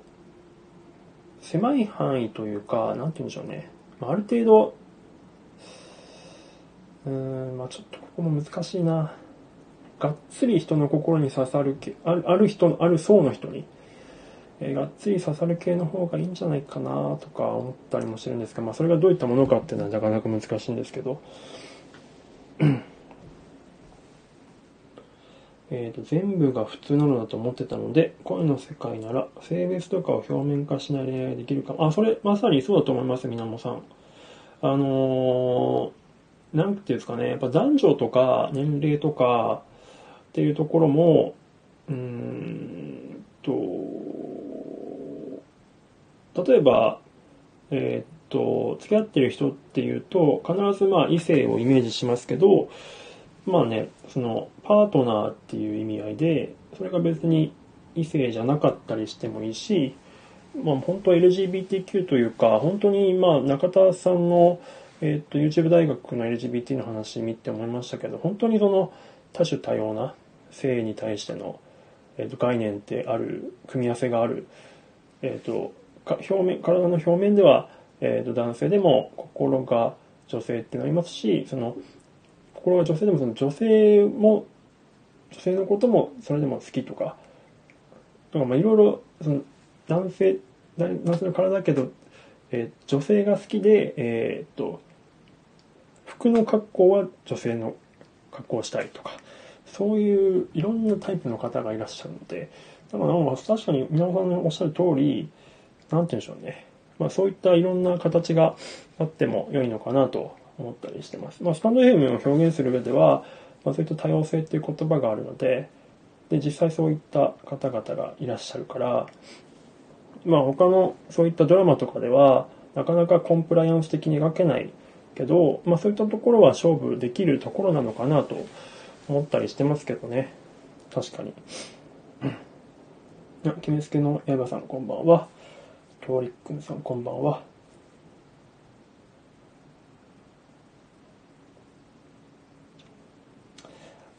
狭い範囲というか、なんて言うんでしょうね。まあある程度、うん、まあちょっとここも難しいな。がっつり人の心に刺さる系、ある人、ある層の人に、えー、がっつり刺さる系の方がいいんじゃないかなとか思ったりもしてるんですが、まあそれがどういったものかっていうのはなかなか難しいんですけど、えーと、全部が普通なのだと思ってたので、声の世界なら性別とかを表面化しない恋愛できるかあ、それまさにそうだと思います、みなもさん。あのー、なんていうんですかね、やっぱ男女とか年齢とかっていうところも、うんと、例えば、えっ、と、付き合ってる人っていうと、必ずまあ異性をイメージしますけど、まあね、その、パートナーっていう意味合いで、それが別に異性じゃなかったりしてもいいし、まあ本当 LGBTQ というか、本当にまあ中田さんの、えっ、と YouTube 大学の LGBT の話見て思いましたけど、本当にその多種多様な性に対しての、えー、と概念ってある、組み合わせがある、えっ、ー、と、表面、体の表面では、えっ、と男性でも心が女性っていうのありますし、その心が女性でもその女性も、女性のこともそれでも好きとか、とかまあいろいろ、その男性、男性の体だけど、えー、女性が好きで、えー、っと、服の格好は女性の格好をしたいとか、そういういろんなタイプの方がいらっしゃるので、だから確かに皆さんのおっしゃる通り、なんて言うんでしょうね。まあそういったいろんな形があっても良いのかなと思ったりしてます。まあ、スタンド FM を表現する上では、まあ、そういった多様性っていう言葉があるので、で、実際そういった方々がいらっしゃるから、まあ他のそういったドラマとかでは、なかなかコンプライアンス的に描けないけど、まあそういったところは勝負できるところなのかなと思ったりしてますけどね。確かに。あ、決めつけの刃さんこんばんは。トーリックンさんこんばんは。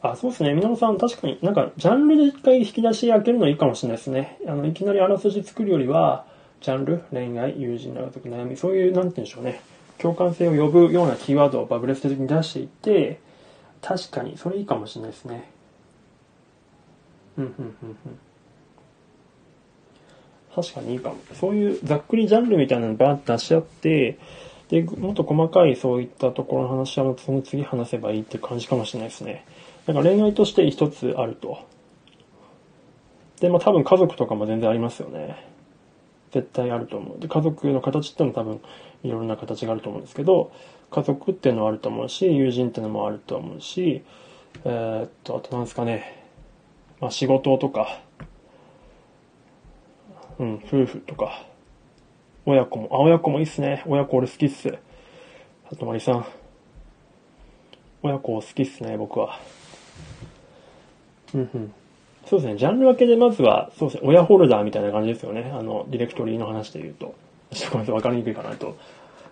あ、そうですね。皆さん、確かになんか、ジャンルで一回引き出し開けるのいいかもしれないですね。あの、いきなりあらすじ作るよりは、ジャンル、恋愛、友人、長時悩み、そういう、なんて言うんでしょうね。共感性を呼ぶようなキーワードをバブレス的に出していって、確かに、それいいかもしれないですね。うん、うん、うん、うん。確かにいいかも。そういうざっくりジャンルみたいなのバーって出し合って、で、もっと細かいそういったところの話はその次話せばいいって感じかもしれないですね。なんか恋愛として一つあると。で、まあ多分家族とかも全然ありますよね。絶対あると思う。で、家族の形ってのも多分いろんな形があると思うんですけど、家族っていうのはあると思うし、友人っていうのもあると思うし、えー、っと、あとなんですかね。まあ仕事とか、うん、夫婦とか、親子も、あ、親子もいいっすね。親子俺好きっす。里まりさん。親子好きっすね、僕は。うんうん。そうですね、ジャンル分けでまずは、そうですね、親ホルダーみたいな感じですよね。あの、ディレクトリーの話で言うと。ちょっとごめんなさい、わかりにくいかなと。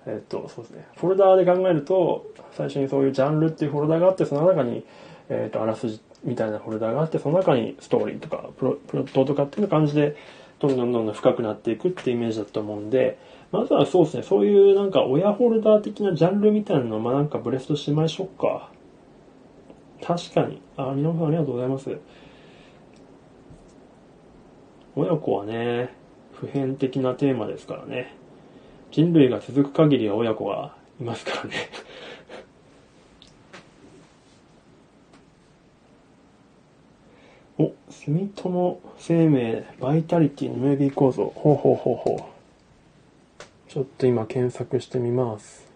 えっと、そうですね。フォルダーで考えると、最初にそういうジャンルっていうフォルダーがあって、その中に、えっと、あらすじみたいなフォルダーがあって、その中にストーリーとか、プロプロットとかっていう感じで、どんどんどんどん深くなっていくっていうイメージだと思うんで、まずはそうですね、そういうなんか親ホルダー的なジャンルみたいなのを、まあなんかブレストしましょうか。確かに。あ、皆さんありがとうございます。親子はね、普遍的なテーマですからね。人類が続く限りは親子がいますからね。お、住友生命バイタリティのムービー構造。ほうほうほうほう。ちょっと今検索してみます。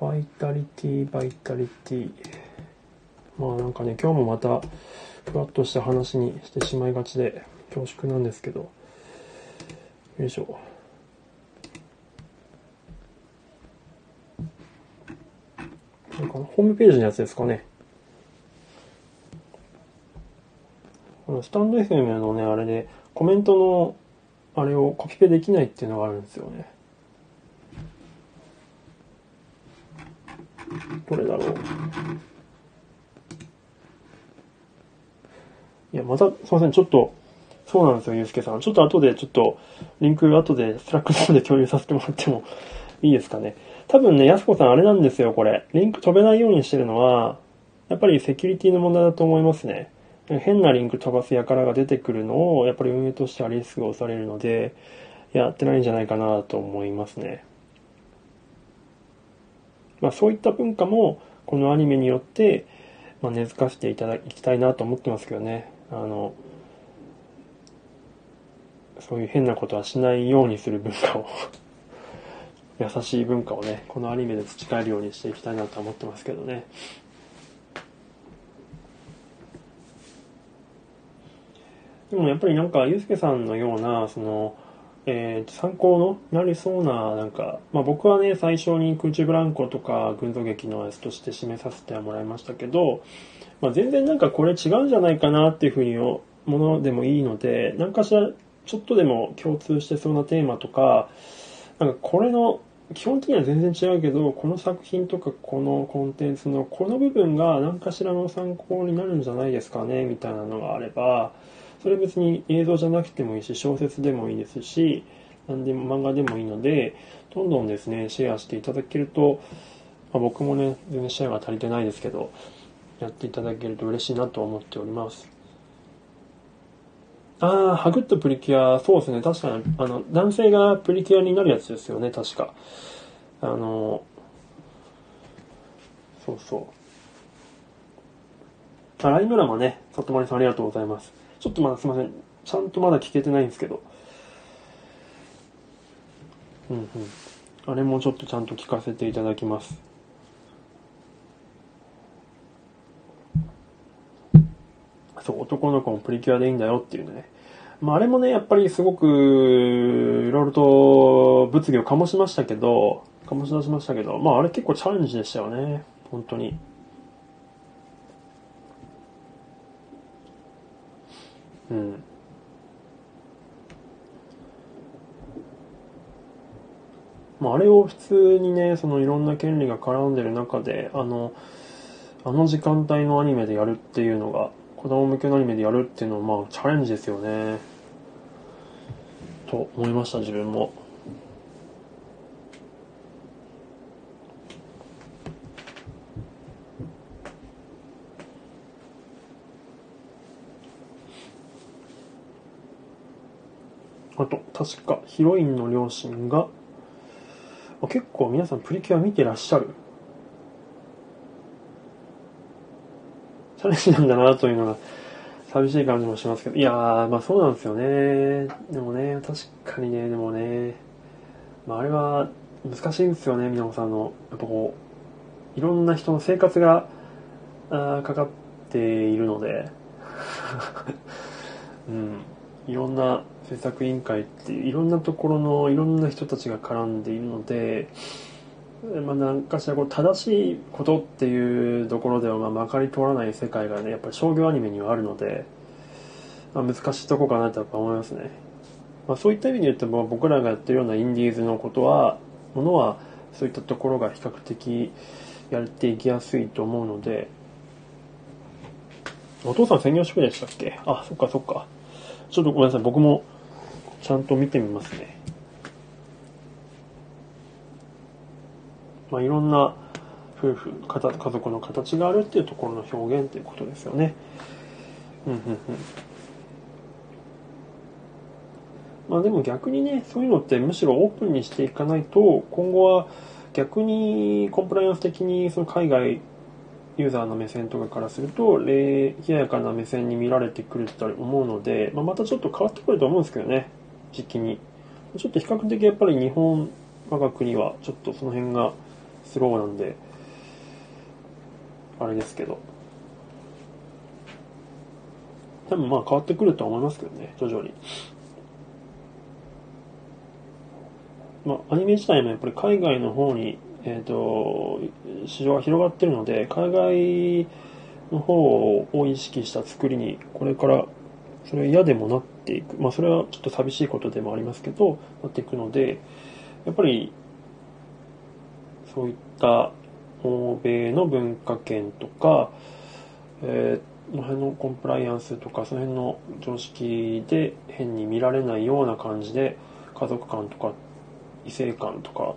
バイタリティ、バイタリティ。まあなんかね、今日もまた、ふわっとした話にしてしまいがちで、恐縮なんですけど。よいしょ。これかホームページのやつですかね。このスタンド FM のね、あれで、コメントの、あれをコピペできないっていうのがあるんですよね。どれだろう。いや、また、すいません、ちょっと、そうなんですよ、ゆうすけさん。ちょっと後で、ちょっと、リンク後で、スラックの方で共有させてもらってもいいですかね。多分ね、やすこさんあれなんですよ、これ。リンク飛べないようにしてるのは、やっぱりセキュリティの問題だと思いますね。変なリンク飛ばす輩が出てくるのを、やっぱり運営としてはリスクを恐れるので、やってないんじゃないかなと思いますね。まあそういった文化も、このアニメによって、まあ、根付かせていただきたいなと思ってますけどね。あの、そういう変なことはしないようにする文化を *laughs* 優しい文化をね、このアニメで培えるようにしていきたいなと思ってますけどね。でもやっぱりなんか、ゆうすけさんのような、その、えー、参考のなりそうな、なんか、まあ僕はね、最初に空中ブランコとか群像劇のやつとして示させてもらいましたけど、まあ全然なんかこれ違うんじゃないかなっていうふうにものでもいいので、なんかしらちょっとでも共通してそうなテーマとか、なんかこれの基本的には全然違うけど、この作品とかこのコンテンツのこの部分が何かしらの参考になるんじゃないですかね、みたいなのがあれば、それ別に映像じゃなくてもいいし、小説でもいいですし、何でも漫画でもいいので、どんどんですね、シェアしていただけると、まあ、僕もね、全然シェアが足りてないですけど、やっていただけると嬉しいなと思っております。ああ、ハグッとプリキュア、そうですね、確かに、あの、男性がプリキュアになるやつですよね、確か。あの、そうそう。あ、ラインドラマね、里丸さんありがとうございます。ちょっとまだすいません。ちゃんとまだ聞けてないんですけど。うんうん。あれもちょっとちゃんと聞かせていただきます。そう、男の子もプリキュアでいいんだよっていうね。まあ、あれもね、やっぱりすごく、いろいろと物議を醸しましたけど、醸し出しましたけど、まあ、あれ結構チャレンジでしたよね。本当に。うん。まあ、あれを普通にね、そのいろんな権利が絡んでる中で、あの、あの時間帯のアニメでやるっていうのが、子供向けのアニメでやるっていうのは、まあ、チャレンジですよね。と思いました、自分も。あと、確かヒロインの両親が、結構皆さんプリキュア見てらっしゃるチャレンジなんだなというのが寂しい感じもしますけど、いやー、まあそうなんですよね。でもね、確かにね、でもね、まああれは難しいんですよね、皆さんの。やっぱこう、いろんな人の生活が、あかかっているので、*laughs* うん。いろんな制作委員会っていういろんなところのいろんな人たちが絡んでいるので、まあ、何かしらこう正しいことっていうところではまあまかり通らない世界がねやっぱり商業アニメにはあるので、まあ、難しいとこかなとやっぱ思いますね、まあ、そういった意味で言うと僕らがやってるようなインディーズのことはものはそういったところが比較的やっていきやすいと思うのでお父さん専業主婦でしたっけ？あそっかそっか。ちょっとごめんなさい。僕もちゃんと見てみますね。まあ、いろんな夫婦家族の形があるっていうところの表現ということですよね。うんうんうん。まあでも逆にね、そういうのってむしろオープンにしていかないと、今後は逆にコンプライアンス的にその海外ユーザーの目線とかからすると、冷ややかな目線に見られてくると思うので、まあ、またちょっと変わってくると思うんですけどね、時期に。ちょっと比較的やっぱり日本、我が国はちょっとその辺がスローなんで、あれですけど。多分まあ変わってくるとは思いますけどね、徐々に。まあ、アニメ自体もやっぱり海外の方に、えっ、ー、と、市場が広がってるので、海外の方を意識した作りに、これからそれ嫌でもなっていく。まあ、それはちょっと寂しいことでもありますけど、なっていくので、やっぱりそういった欧米の文化圏とか、えー、の辺のコンプライアンスとか、その辺の常識で変に見られないような感じで、家族観とか異性観とかっ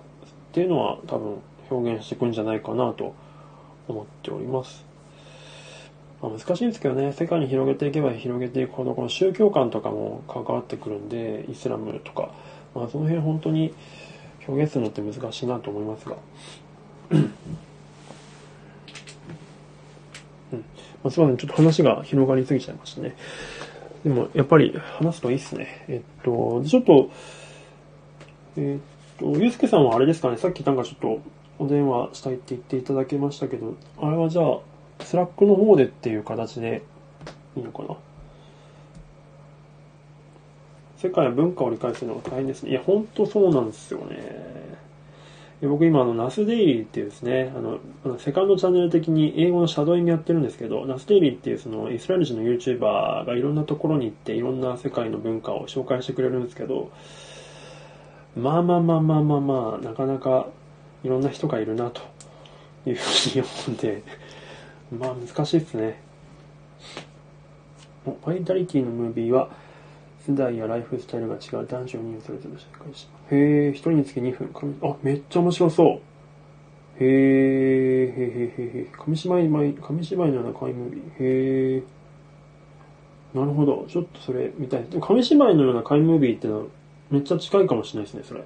ていうのは多分表現していくんじゃないかなと思っております。まあ、難しいんですけどね、世界に広げていけば広げていくほど、この宗教観とかも関わってくるんで、イスラムとか、まあ、その辺本当に表現するのって難しいなと思いますが。うんまあ、すみません、ちょっと話が広がりすぎちゃいましたね。でも、やっぱり話すといいっすね。えっと、ちょっと、えっと、ゆうすけさんはあれですかね、さっきなんかちょっとお電話したいって言っていただけましたけど、あれはじゃあ、スラックの方でっていう形でいいのかな？世界の文化を理解するのが大変ですね。いや、ほんとそうなんですよね。僕今、あの、ナスデイリーっていうですね、あの、セカンドチャンネル的に英語のシャドウイングやってるんですけど、ナスデイリーっていうそのイスラエル人の YouTuber がいろんなところに行っていろんな世界の文化を紹介してくれるんですけど、まあまあまあまあまあまあ、なかなかいろんな人がいるなというふうに思うんで、まあ難しいですね。バイタリティのムービーは、世代やライフスタイルが違う男女4人それぞれ紹介します。へえ、一人につき2分。あ、めっちゃ面白そう。へえ、へへへへ。紙芝居、紙芝居のような怪ムービー。へえ。なるほど。ちょっとそれ見たい。でも紙芝居のような怪ムービーってのはめっちゃ近いかもしれないですね、それ。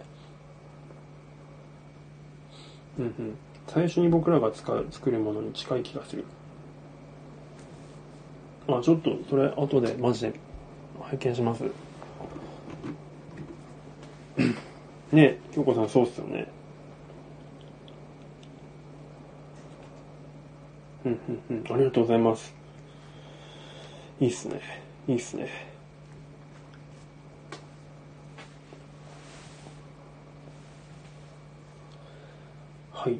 うんうん。最初に僕らが使う、作るものに近い気がする。あ、ちょっと、それ、後で、マジで拝見します。ね京子さんそうっすよね。うんうんうん。ありがとうございます。いいっすね。いいっすね。はい。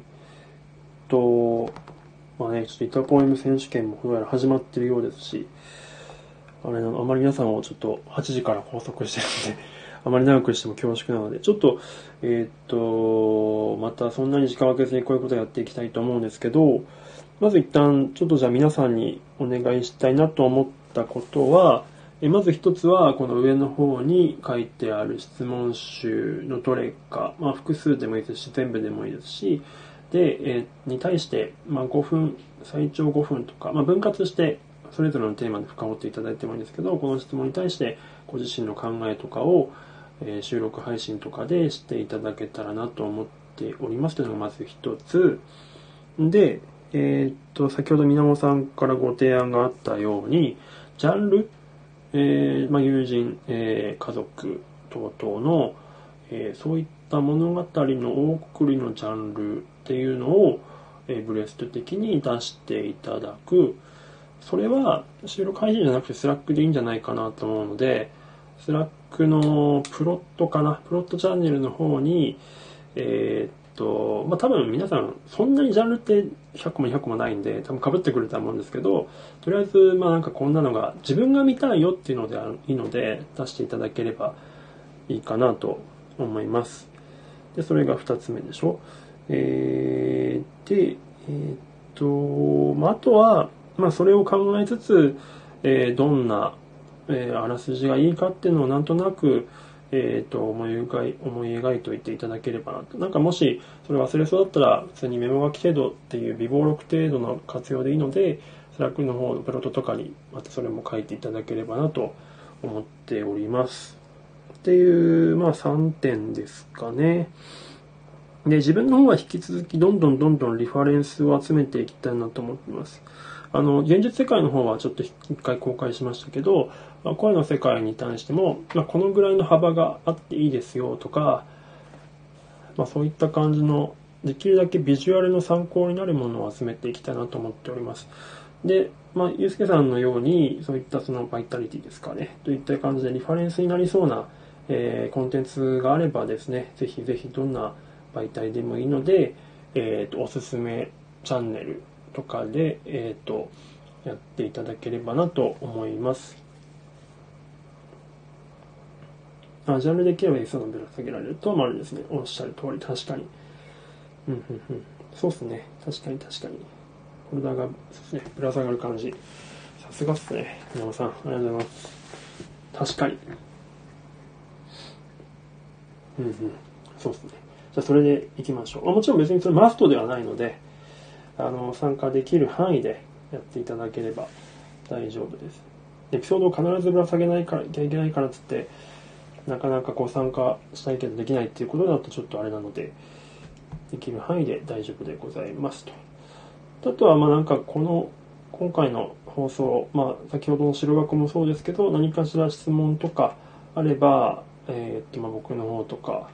と、まあね、ちょっとイタポエム選手権もどうやら始まってるようですし、あれのあまり皆さんをちょっと8時から拘束してるので *laughs* あまり長くしても恐縮なので、ちょっと、えー、っと、またそんなに時間を空けずにこういうことをやっていきたいと思うんですけど、まず一旦、ちょっとじゃあ皆さんにお願いしたいなと思ったことは、えまず一つは、この上の方に書いてある質問集のどれか、まあ複数でもいいですし、全部でもいいですし、で、えー、に対して、まあ5分、最長5分とか、まあ分割してそれぞれのテーマで深掘っていただいてもいいんですけど、この質問に対してご自身の考えとかを、え、収録配信とかでしていただけたらなと思っておりますというのがまず一つ。で、えー、っと、先ほど皆本さんからご提案があったように、ジャンル、えー、まあ、友人、え家族等々の、えそういった物語の送りのジャンルっていうのを、えブレスト的に出していただく。それは収録配信じゃなくてスラックでいいんじゃないかなと思うので、スラックのプロットかな、プロットチャンネルの方に、えー、っと、まあ、多分皆さん、そんなにジャンルって100個も200個もないんで、多分被ってくると思うんですけど、とりあえず、まあなんかこんなのが自分が見たいよっていうのでいいので、出していただければいいかなと思います。で、それが2つ目でしょ？えー、で、えー、っと、まあ、あとは、まあ、それを考えつつ、えー、どんな、えー、あらすじがいいかっていうのをなんとなく、えっ、ー、と、思い描い、思い描いておいていただければなと。なんかもし、それ忘れそうだったら、普通にメモ書き程度っていう備忘録程度の活用でいいので、スラックの方のプロットとかに、またそれも書いていただければなと思っております。っていう、まあ3点ですかね。で、自分の方は引き続きどんどんどんどんリファレンスを集めていきたいなと思ってます。あの、現実世界の方はちょっと一回公開しましたけど、まあ、声の世界に対しても、まあ、このぐらいの幅があっていいですよとか、まあ、そういった感じの、できるだけビジュアルの参考になるものを集めていきたいなと思っております。で、まあ、ゆうすけさんのように、そういったそのバイタリティですかね、といった感じでリファレンスになりそうな、えー、コンテンツがあればですね、ぜひぜひどんな媒体でもいいので、えっ、ー、と、おすすめチャンネルとかで、えっ、ー、と、やっていただければなと思います。あ、ジャンルできれば餌がぶら下げられるとは丸ですね。おっしゃる通り、確かに。うん、うん、うん。そうっすね。確かに、確かに。ホルダーが、そうですね、ぶら下がる感じ。さすがっすね。山さん、ありがとうございます。確かに。うんうん。そうっすね。じゃあ、それでいきましょう。もちろん別にそれマストではないので、あの、参加できる範囲でやっていただければ大丈夫です。エピソードを必ずぶら下げないから、いけないからっつって、なかなかこう参加したいけどできないっていうことだとちょっとあれなので、できる範囲で大丈夫でございますと。あとは、まあなんかこの、今回の放送、まあ先ほどの白箱もそうですけど、何かしら質問とかあれば、えー、っと、まあ僕の方とか、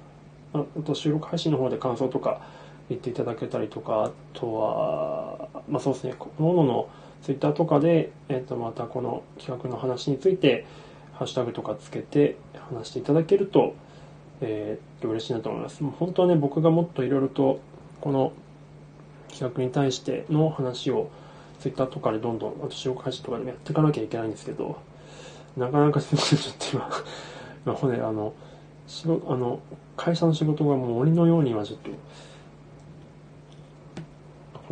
あと収録配信の方で感想とか言っていただけたりとか、あとは、まあそうですね、各々のツイッターとかで、えっ、と、またこの企画の話について、ハッシュタグとかつけて話していただけると、えー、嬉しいなと思います。もう本当はね、僕がもっといろいろと、この企画に対しての話を、ツイッターとかでどんどん、あと収録配信とかでもやっていかなきゃいけないんですけど、なかなかすみません、ちょっと今、*laughs* 今、骨、あの、仕事、あの、会社の仕事がもう鬼のように今ちょっと、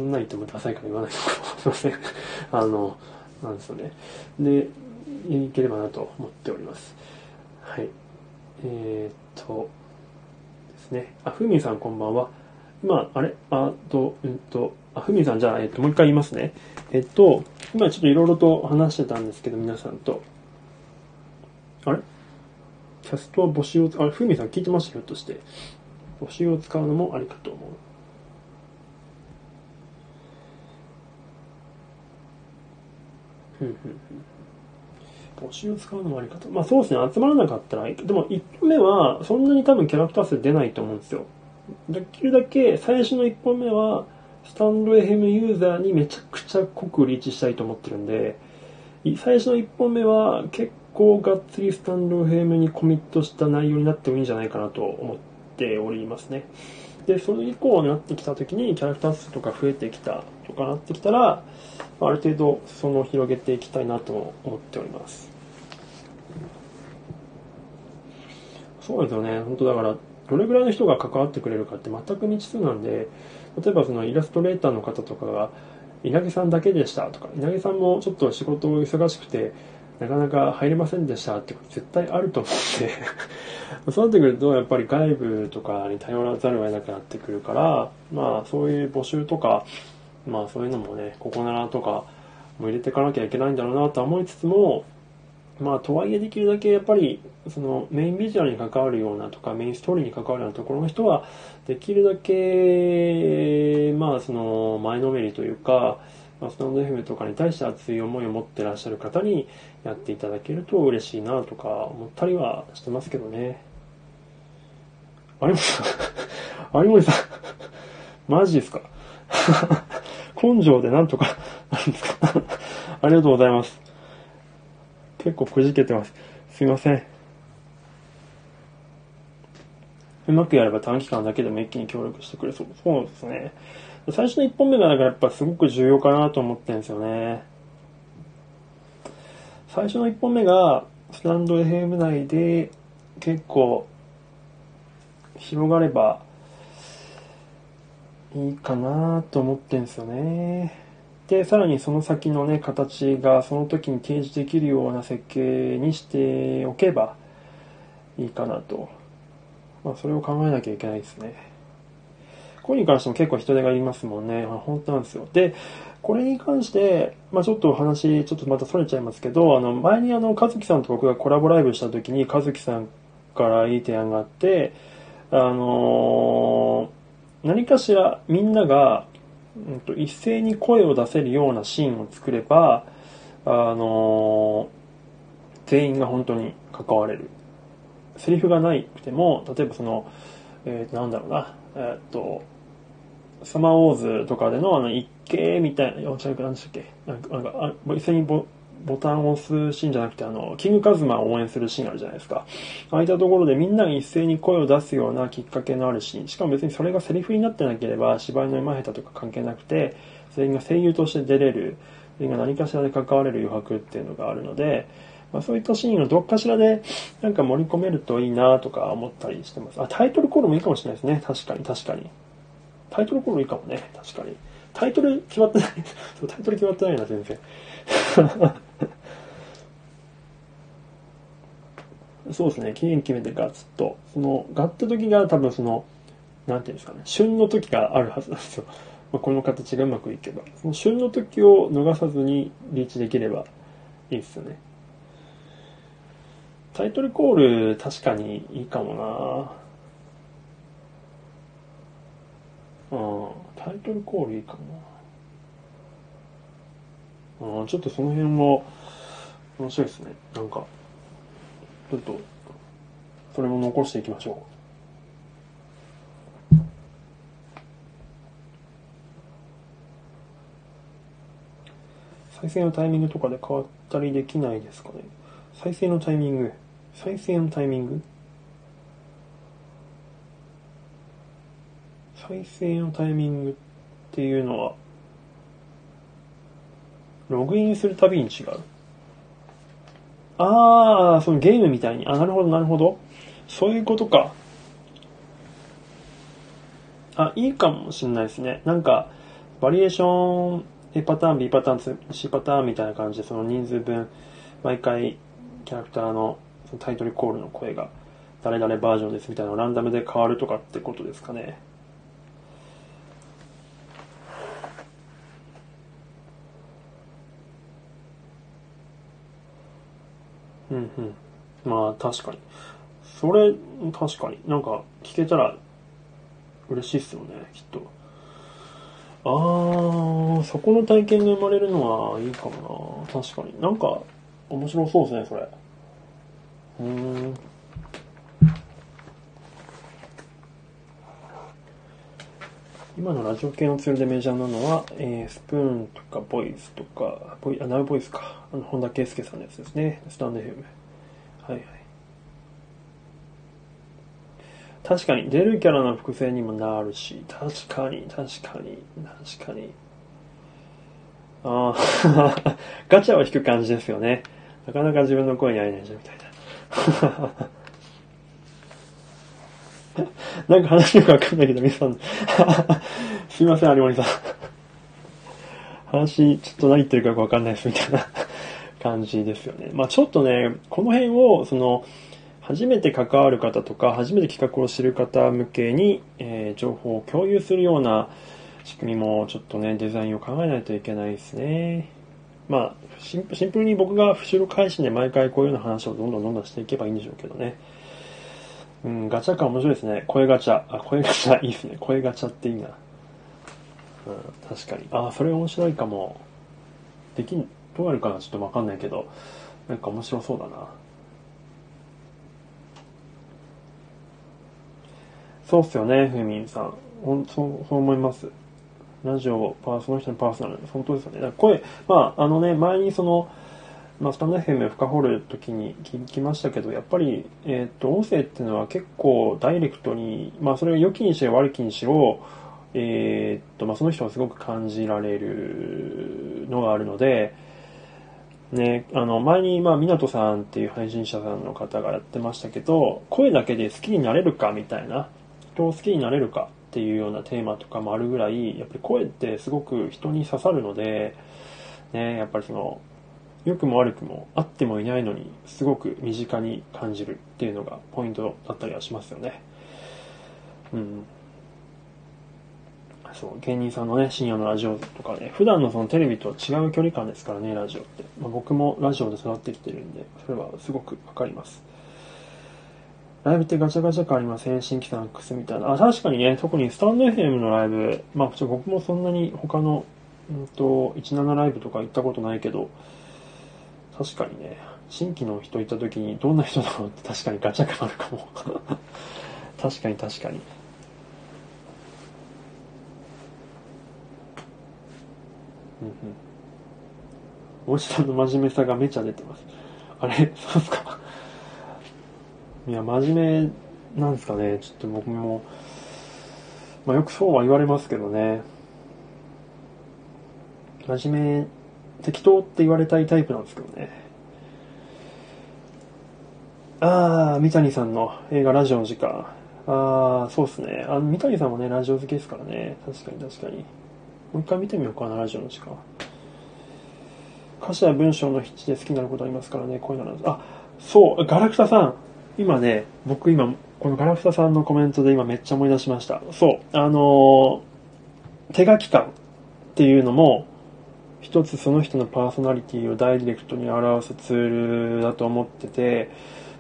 こんな言ってもダサいから言わないとすいません。*laughs* あの、なんですよね。で、いければなと思っております。はい。えー、っと、ですね。あ、ふみさんこんばんは。今、あれ？あと、うんと、あ、ふみさんじゃあ、えっと、もう一回言いますね。えっと、今ちょっといろいろと話してたんですけど、皆さんと。あれ？キャストは募集を、あれ、ふみさん聞いてましたひょっとして。募集を使うのもありかと思う。うんうんうん。募集を使うのもありかと。まあそうですね、集まらなかったら、でも1本目はそんなに多分キャラクター数出ないと思うんですよ。できるだけ最初の1本目は、スタンド FM ユーザーにめちゃくちゃ濃くリーチしたいと思ってるんで、最初の1本目は結構がっつりスタンド FM にコミットした内容になってもいいんじゃないかなと思っておりますね。で、それ以降になってきた時にキャラクター数とか増えてきたとかなってきたら、ある程度裾野を広げていきたいなと思っております。そうですよね。本当だから、どれぐらいの人が関わってくれるかって全く未知数なんで、例えばそのイラストレーターの方とかが、稲毛さんだけでしたとか、稲毛さんもちょっと仕事忙しくて、なかなか入れませんでしたってこと絶対あると思って *laughs* そうなってくると、やっぱり外部とかに頼らざるを得なくなってくるから、まあそういう募集とか、まあそういうのもね、ここならとかも入れていかなきゃいけないんだろうなとは思いつつも、まあとはいえできるだけやっぱりそのメインビジュアルに関わるようなとかメインストーリーに関わるようなところの人はできるだけまあその前のめりというか、まあ、スタンド FM とかに対して熱い思いを持ってらっしゃる方にやっていただけると嬉しいなとか思ったりはしてますけどね。有森さん。*laughs* 有森さん。マジですか？*laughs* 根性でなんとか、なんですか *laughs* ありがとうございます。結構くじけてます。すいません。うまくやれば短期間だけでも一気に協力してくれそう。そうですね。最初の1本目がなんかやっぱすごく重要かなと思ってるんですよね。最初の1本目が、スタンド FM 内で結構広がればいいかなと思ってんすよね。で、さらにその先のね、形がその時に提示できるような設計にしておけばいいかなと。まあ、それを考えなきゃいけないですね。これに関しても結構人手がいますもんね。ま本当なんですよ。で、これに関して、まあ、ちょっとお話、ちょっとまた逸れちゃいますけど、あの、前にあの、和樹さんと僕がコラボライブした時に、和樹さんからいい提案があって、あのー、何かしらみんなが、うんと、一斉に声を出せるようなシーンを作れば、あのー、全員が本当に関われる。セリフがないくても、例えばその、えー、なんだろうな、えっと、サマーウォーズとかでのあの一景みたいな、よちゃくなんでしたっけ？なんか、なんか一斉にボボタンを押すシーンじゃなくて、あの、キングカズマを応援するシーンあるじゃないですか。ああいったところでみんなが一斉に声を出すようなきっかけのあるシーン。しかも別にそれがセリフになってなければ、芝居の上手下手とか関係なくて、全員が声優として出れる、全員が何かしらで関われる余白っていうのがあるので、まあ、そういったシーンをどっかしらでなんか盛り込めるといいなとか思ったりしてます。あ、タイトルコールもいいかもしれないですね。確かに、確かに。タイトルコールいいかもね。確かに。タイトル決まってない。そう、タイトル決まってないな、全然。*laughs* そうですね。期限決めてガツッと。その、ガッて時が多分その、なんていうんですかね。旬の時があるはずなんですよ。*laughs* まあ、この形がうまくいけば。その旬の時を逃さずにリーチできればいいですよね。タイトルコール確かにいいかもなうん。タイトルコールいいかもなうん、ちょっとその辺も面白いですね。なんか、ちょっと、それも残していきましょう。再生のタイミングとかで変わったりできないですかね。再生のタイミング？再生のタイミング？再生のタイミングっていうのは、ログインするたびに違う。ああ、そのゲームみたいに。あ、なるほど、なるほど。そういうことか。あ、いいかもしれないですね。なんか、バリエーション A パターン、B パターン、C パターンみたいな感じで、その人数分、毎回、キャラクターのそのタイトルコールの声が、誰々バージョンですみたいなのランダムで変わるとかってことですかね。うん。まあ確かに。それ、確かに。なんか聞けたら嬉しいっすよね、きっと。あー、そこの体験が生まれるのはいいかもな。確かに。なんか面白そうですね、それ。うん。今のラジオ系のツールでメジャーなのは、えー、スプーンとかボイスとか、ボイあ、ナウボイスか。あの、本田圭佑さんのやつですね。スタンド FM。はいはい。確かに、出るキャラの複製にもなるし、確かに、確かに、確かに。ああ、*laughs* ガチャを引く感じですよね。なかなか自分の声に会えないじゃん、みたいな。*laughs* なんか話よくわかんないけど、皆さん、*laughs* すいません、有森さん。話、ちょっと何言ってるかよくわかんないです、みたいな感じですよね。まあちょっとね、この辺を、その、初めて関わる方とか、初めて企画を知る方向けに、えー、情報を共有するような仕組みも、ちょっとね、デザインを考えないといけないですね。まあシン、プルに僕が後ろ返しで毎回こういうような話をどんどんどんどんしていけばいいんでしょうけどね。うん、ガチャ感面白いですね。声ガチャ。あ、声ガチャ *laughs* いいですね。声ガチャっていいな。うん、確かに。あ、それ面白いかも。できん、どうやるかなちょっとわかんないけど、なんか面白そうだな。そうっすよね、ふみんさん。ほん、そう、そう思います。ラジオ、パーその人のパーソナル、本当ですよね。声、まあ、あのね、前にその、まあ、スタンド FM 深掘るときに聞きましたけど、やっぱり、えっ、と、音声っていうのは結構ダイレクトに、まあ、それが良きにしろ悪きにしろ、えっと、まあ、その人はすごく感じられるのがあるので、ね、あの、前に、まあ、湊さんっていう配信者さんの方がやってましたけど、声だけで好きになれるかみたいな、人を好きになれるかっていうようなテーマとかもあるぐらい、やっぱり声ってすごく人に刺さるので、ね、やっぱりその、良くも悪くもあってもいないのにすごく身近に感じるっていうのがポイントだったりはしますよね。うん。そう、芸人さんのね、深夜のラジオとかね、普段のそのテレビとは違う距離感ですからね、ラジオって。まあ、僕もラジオで育ってきてるんで、それはすごくわかります。ライブってガチャガチャ感ありません？新規さんクスみたいな。あ、確かにね、特にスタンド FM のライブ、まあ、僕もそんなに他の、うんと、17ライブとか行ったことないけど、確かにね、新規の人いた時にどんな人だろうって確かにガチャ感あるかも。*laughs* 確かに確かに。うんうん。おじさんの真面目さがめちゃ出てます。あれ？*laughs* そうっすか？いや、真面目なんですかね。ちょっと僕も、まあよくそうは言われますけどね。真面目適当って言われたいタイプなんですけどね。ああ、三谷さんの映画ラジオの時間。ああ、そうっすね。あの三谷さんもね、ラジオ好きですからね。確かに確かに。もう一回見てみようかな、ラジオの時間。歌詞や文章の筆致で好きになることありますからね、こういうのなんです。あ、そう、ガラクタさん。今ね、僕今、このガラクタさんのコメントで今めっちゃ思い出しました。そう、あのー、手書き感っていうのも、一つその人のパーソナリティをダイレクトに表すツールだと思ってて、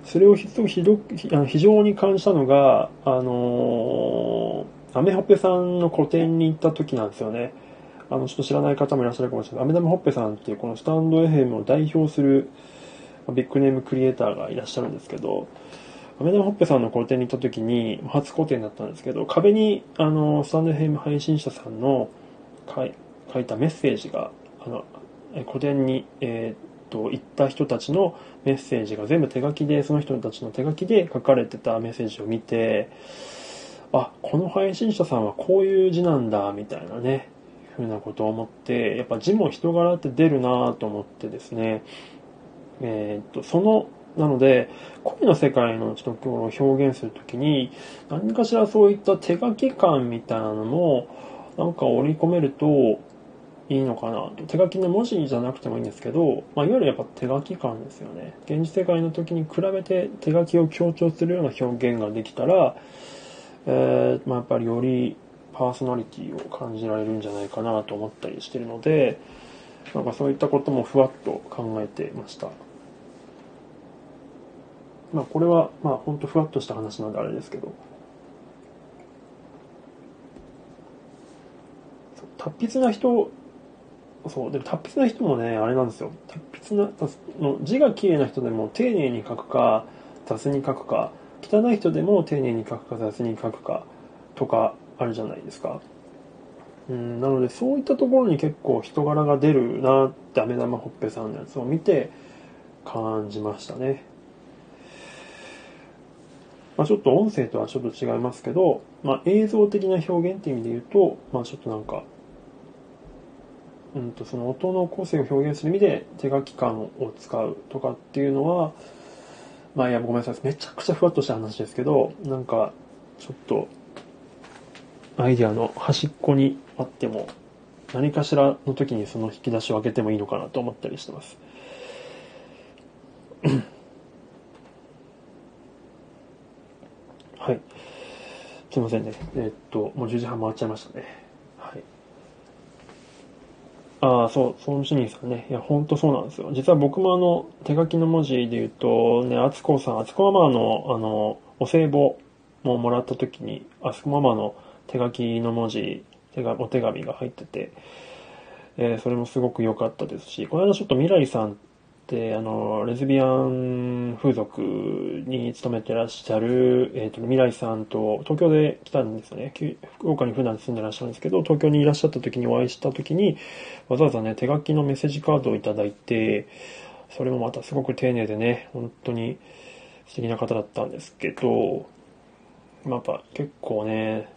それをひひど非常に感じたのが、あのー、アメホペさんの個展に行った時なんですよね。あの、ちょっと知らない方もいらっしゃるかもしれない。アメダムホッペさんっていうこのスタンド FM を代表するビッグネームクリエイターがいらっしゃるんですけど、アメダムホッペさんの個展に行った時に、初個展だったんですけど、壁に、あの、スタンド FM 配信者さんの書いたメッセージがあの個展に、えー、と行った人たちのメッセージが全部手書きでその人たちの手書きで書かれてたメッセージを見てあこの配信者さんはこういう字なんだみたいなねふうなことを思ってやっぱ字も人柄って出るなと思ってですねえっ、ー、とそのなので、声の世界のちょっとを表現するときに、何かしらそういった手書き感みたいなのも、なんか織り込めると、いいのかなと。手書きの文字じゃなくてもいいんですけど、まあ、いわゆるやっぱ手書き感ですよね。現実世界の時に比べて手書きを強調するような表現ができたら、えー、まあ、やっぱりよりパーソナリティを感じられるんじゃないかなと思ったりしてるので、なんかそういったこともふわっと考えてました。まあこれは、まあほんとふわっとした話なんであれですけど、達筆な人そう、でも達筆な人もね、あれなんですよ。達筆な、の字が綺麗な人でも丁寧に書くか、雑に書くか、汚い人でも丁寧に書くか、雑に書くか、とかあるじゃないですか。うん、なのでそういったところに結構人柄が出るなって飴玉ほっぺさんのやつを見て感じましたね。まあ、ちょっと音声とはちょっと違いますけど、まあ、映像的な表現っていう意味で言うと、まあ、ちょっとなんかうんと、その音の個性を表現する意味で手書き感を使うとかっていうのは、まあいや、ごめんなさい。めちゃくちゃふわっとした話ですけど、なんか、ちょっと、アイディアの端っこにあっても、何かしらの時にその引き出しを開けてもいいのかなと思ったりしてます。はい。すいませんね。えー、っと、もう10時半回っちゃいましたね。ああ、そう、ソン・ジニーさんね。いや、ほんとそうなんですよ。実は僕もあの、手書きの文字で言うと、ね、あつこさん、あつこママの、あの、お歳暮ももらった時に、あつこママの手書きの文字、手が、お手紙が入ってて、えー、それもすごく良かったですし、この間ちょっと未来さん、あの、レズビアン風俗に勤めてらっしゃる、えっ、ー、と、未来さんと東京で来たんですよね。福岡に普段住んでらっしゃるんですけど、東京にいらっしゃった時にお会いした時に、わざわざね、手書きのメッセージカードをいただいて、それもまたすごく丁寧でね、本当に素敵な方だったんですけど、まあ、やっぱ結構ね、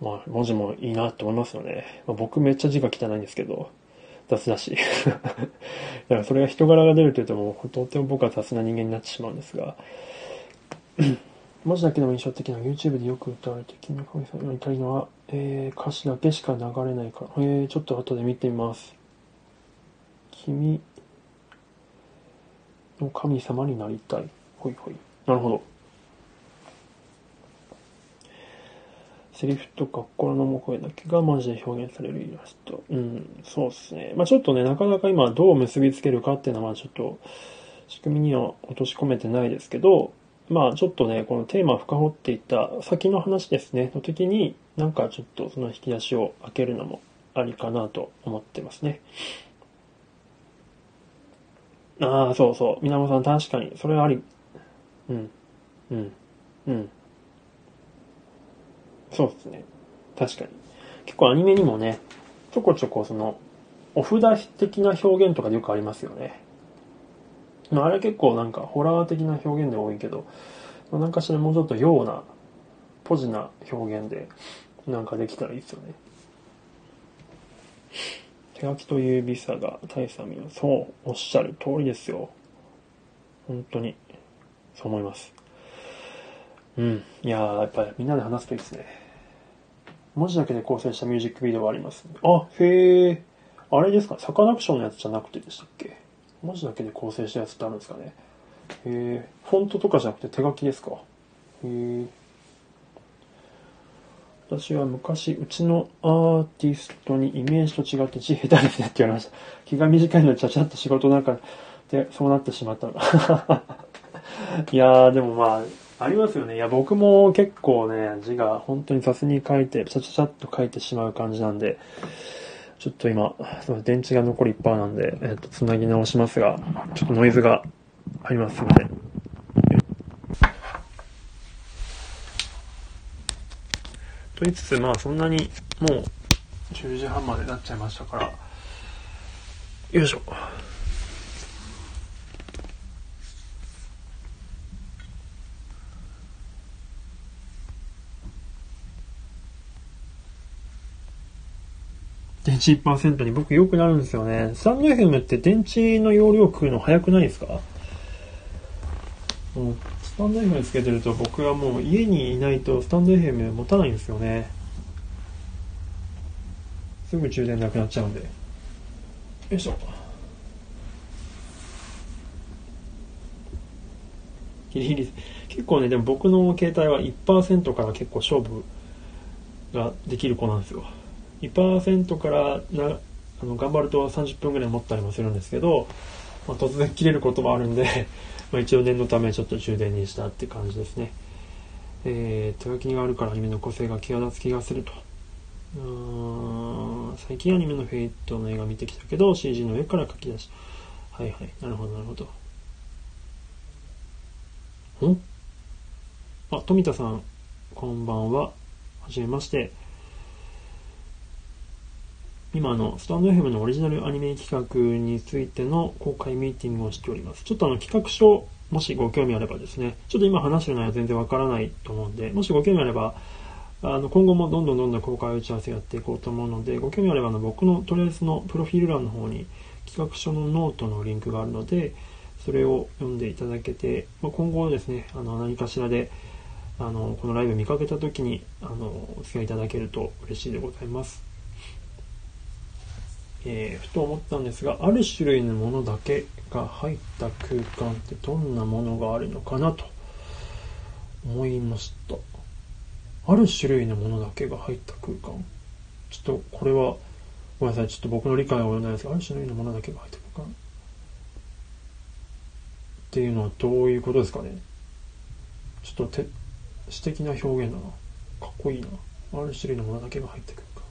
まあ、文字もいいなって思いますよね。まあ、僕めっちゃ字が汚いんですけど、雑だし。だからそれが人柄が出るというともう、とっても僕は雑な人間になってしまうんですが、*coughs* 文字だけでも印象的な YouTube でよく歌われて、君の神様にたいのは、えー、歌詞だけしか流れないから、えー、ちょっと後で見てみます。君の神様になりたい。ほいほい。なるほど。セリフとか心の声だけがマジで表現されるイラスト。うん、そうですね。まあちょっとね、なかなか今どう結びつけるかっていうのはちょっと仕組みには落とし込めてないですけど、まあちょっとね、このテーマを深掘っていった先の話ですね、の時になんかちょっとその引き出しを開けるのもありかなと思ってますね。ああ、そうそう。皆さん確かに、それはあり。うん。うん。うん。そうですね。確かに。結構アニメにもね、ちょこちょこその、お札的な表現とかでよくありますよね。まあ、あれ結構なんかホラー的な表現で多いけど、なんかしらもうちょっとような、ポジな表現で、なんかできたらいいですよね。手書きと指さが大差見そう、おっしゃる通りですよ。本当に、そう思います。うん。いやー、やっぱりみんなで話すといいですね。文字だけで構成したミュージックビデオがあります、ね。あ、へえ。あれですか？サカナクションのやつじゃなくてでしたっけ？文字だけで構成したやつってあるんですかね？へえ。フォントとかじゃなくて手書きですか？へえ。私は昔、うちのアーティストにイメージと違って字下手ですねって言われました。気が短いのでちゃちゃっと仕事なんかで、そうなってしまったの。*laughs* いやー、でもまあ、ありますよね。いや、僕も結構ね、字が本当に雑に書いて、ちゃちゃちゃっと書いてしまう感じなんで、ちょっと今、電池が残り1%なんで、えっ、と、つなぎ直しますが、ちょっとノイズがあります。すいません。と言いつつ、まあそんなにもう10時半までなっちゃいましたから、よいしょ。電池1%に僕良くなるんですよね。スタンド FM って電池の容量食うの早くないですか？うスタンド FM つけてると僕はもう家にいないとスタンド FM 持たないんですよね。すぐ充電なくなっちゃうんで。よいしょ。ギリギリ。結構ね、でも僕の携帯は1%から結構勝負ができる子なんですよ。2%からなあの頑張ると30分ぐらい持ったりもするんですけど、まあ、突然切れることもあるんで *laughs* まあ一応念のためちょっと充電にしたって感じですね。えー、手書きがあるからアニメの個性が際立つ気がすると。うん最近アニメのフェイトの映画見てきたけど CG の上から書き出し。はいはい。なるほどなるほど。ん？あ、富田さん、こんばんは。はじめまして。今のスタンド FM のオリジナルアニメ企画についての公開ミーティングをしております。ちょっとあの企画書、もしご興味あればですね、ちょっと今話してる内容は全然わからないと思うんで、もしご興味あれば、あの今後もどんどんどんどん公開打ち合わせやっていこうと思うので、ご興味あればあの僕のとりあえずのプロフィール欄の方に企画書のノートのリンクがあるので、それを読んでいただけて、ま、今後ですね、あの何かしらであのこのライブ見かけた時にあのお付き合いいただけると嬉しいでございます。えー、ふと思ったんですが、ある種類のものだけが入った空間ってどんなものがあるのかなと思いました。ある種類のものだけが入った空間。ちょっとこれは、ごめんなさい、ちょっと僕の理解は及ばないですが、ある種類のものだけが入った空間。っていうのはどういうことですかね。ちょっとて詩的な表現だな。かっこいいな。ある種類のものだけが入ってくるか。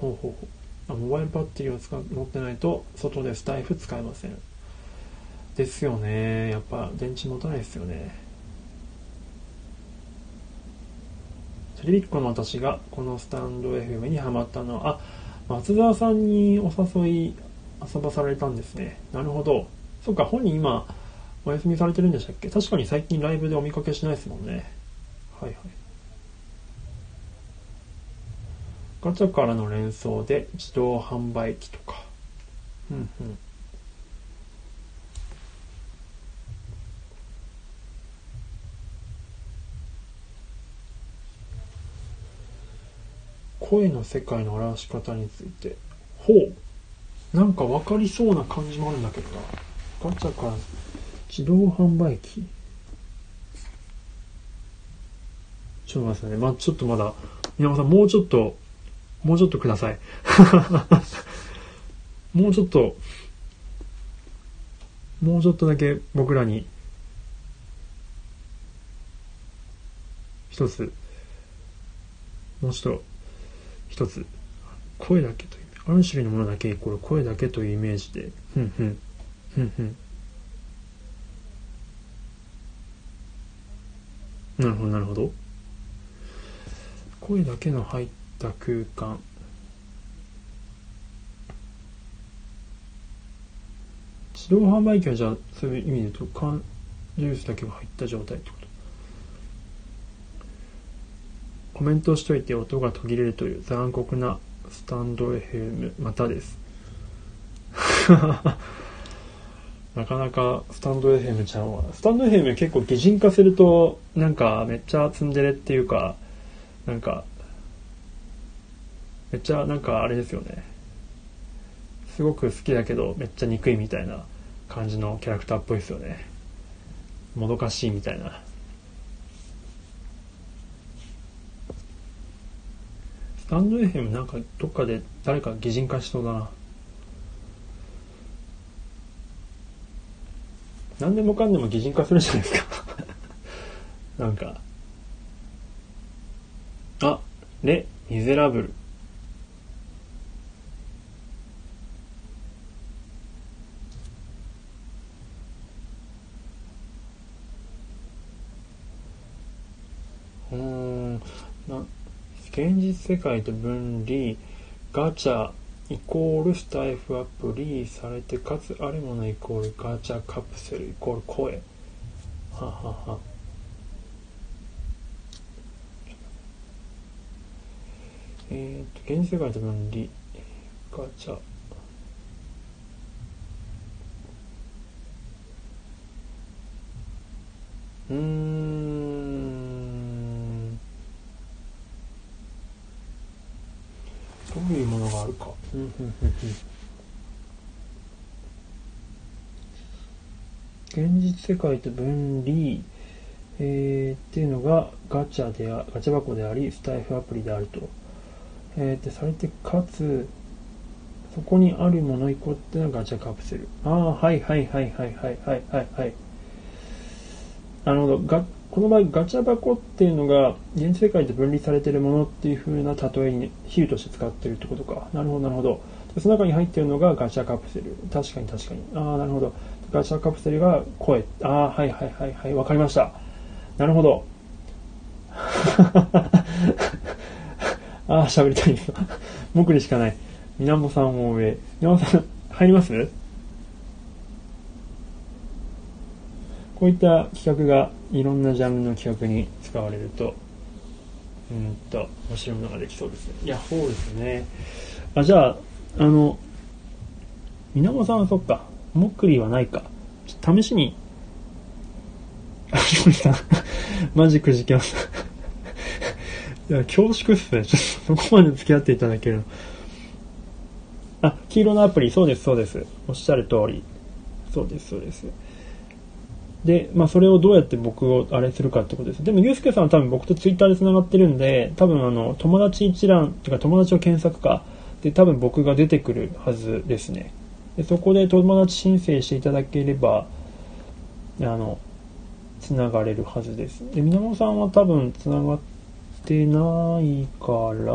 ほうほうほう。モバイルバッテリーを使持ってないと外でスタイフ使えませんですよねやっぱ電池持たないですよねテレビっ子の私がこのスタンド FM にハマったのはあ松沢さんにお誘い遊ばされたんですね。なるほど。そっか、本人今、お休みされてるんでしたっけ？確かに最近ライブでお見かけしないですもんね。はいはい。ガチャからの連想で自動販売機とか。うんうん。声の世界の表し方について。ほう。なんか分かりそうな感じもあるんだけどな。ガチャから自動販売機。ちょっと待ってね。まあ、ちょっとまだ、宮本さん、もうちょっともうちょっとください。*laughs* もうちょっと、もうちょっとだけ僕らに、一つ、もうちょっと、一つ、声だけという、ある種類のものだけイコール声だけというイメージで、ふんふん、ふんふん。なるほど、なるほど。声だけの入ってた空間。自動販売機はじゃあそういう意味で言うと缶ジュースだけが入った状態ってこと？コメントしといて音が途切れるという残酷なスタンド FM またです。*laughs* なかなかスタンド FM ちゃんは。スタンド FM 結構擬人化するとなんかめっちゃ積んでるっていうかなんかめっちゃなんかあれですよね。すごく好きだけどめっちゃ憎いみたいな感じのキャラクターっぽいですよね。もどかしいみたいな。スタンド FM なんかどっかで誰か擬人化しそうだな。何でもかんでも擬人化するじゃないですか。*laughs* なんか。あレ・ミゼラブル現実世界と分離ガチャイコールスタイフアプリされてかつあるものイコールガチャカプセルイコール声。はははえっ、ー、と現実世界と分離ガチャ。うんどういうものがあるか。現実世界と分離、えー、っていうのがガチャであ、ガチャ箱であり、スタイフアプリであると。えー、で、されて、かつ、そこにあるもの一個っていうのがガチャカプセル。ああ、はいはいはいはいはいはいはいはい。なるほど。がこの場合ガチャ箱っていうのが現実世界で分離されてるものっていう風な例えに比喩として使ってるってことかなるほどなるほどその中に入っているのがガチャカプセル確かに確かにああなるほどガチャカプセルが声。ああはいはいはいはい。わかりました。なるほど。*laughs* ああ喋りたい。*laughs* 僕にしかない。みなもさんも上。みなもさん入ります？こういった企画がいろんなジャンルの企画に使われると、うんと、面白いものができそうですね。いや、そうですね。あ、じゃあ、あの、みなもさんはそっか、もっくりはないか。ちょっと試しに、あ、ひもさん、マジくじきました。*laughs* いや、恐縮っすね。ちょっとそこまで付き合っていただけるの。あ、黄色のアプリ、そうです、そうです。おっしゃる通り。そうです、そうです。で、まあ、それをどうやって僕をあれするかってことです。でも、ゆうすけさんは多分僕とツイッターで繋がってるんで、多分あの、友達一覧、っていうか友達を検索か、で、多分僕が出てくるはずですね。で、そこで友達申請していただければ、あの、繋がれるはずです。で、みなもさんは多分繋がってないから、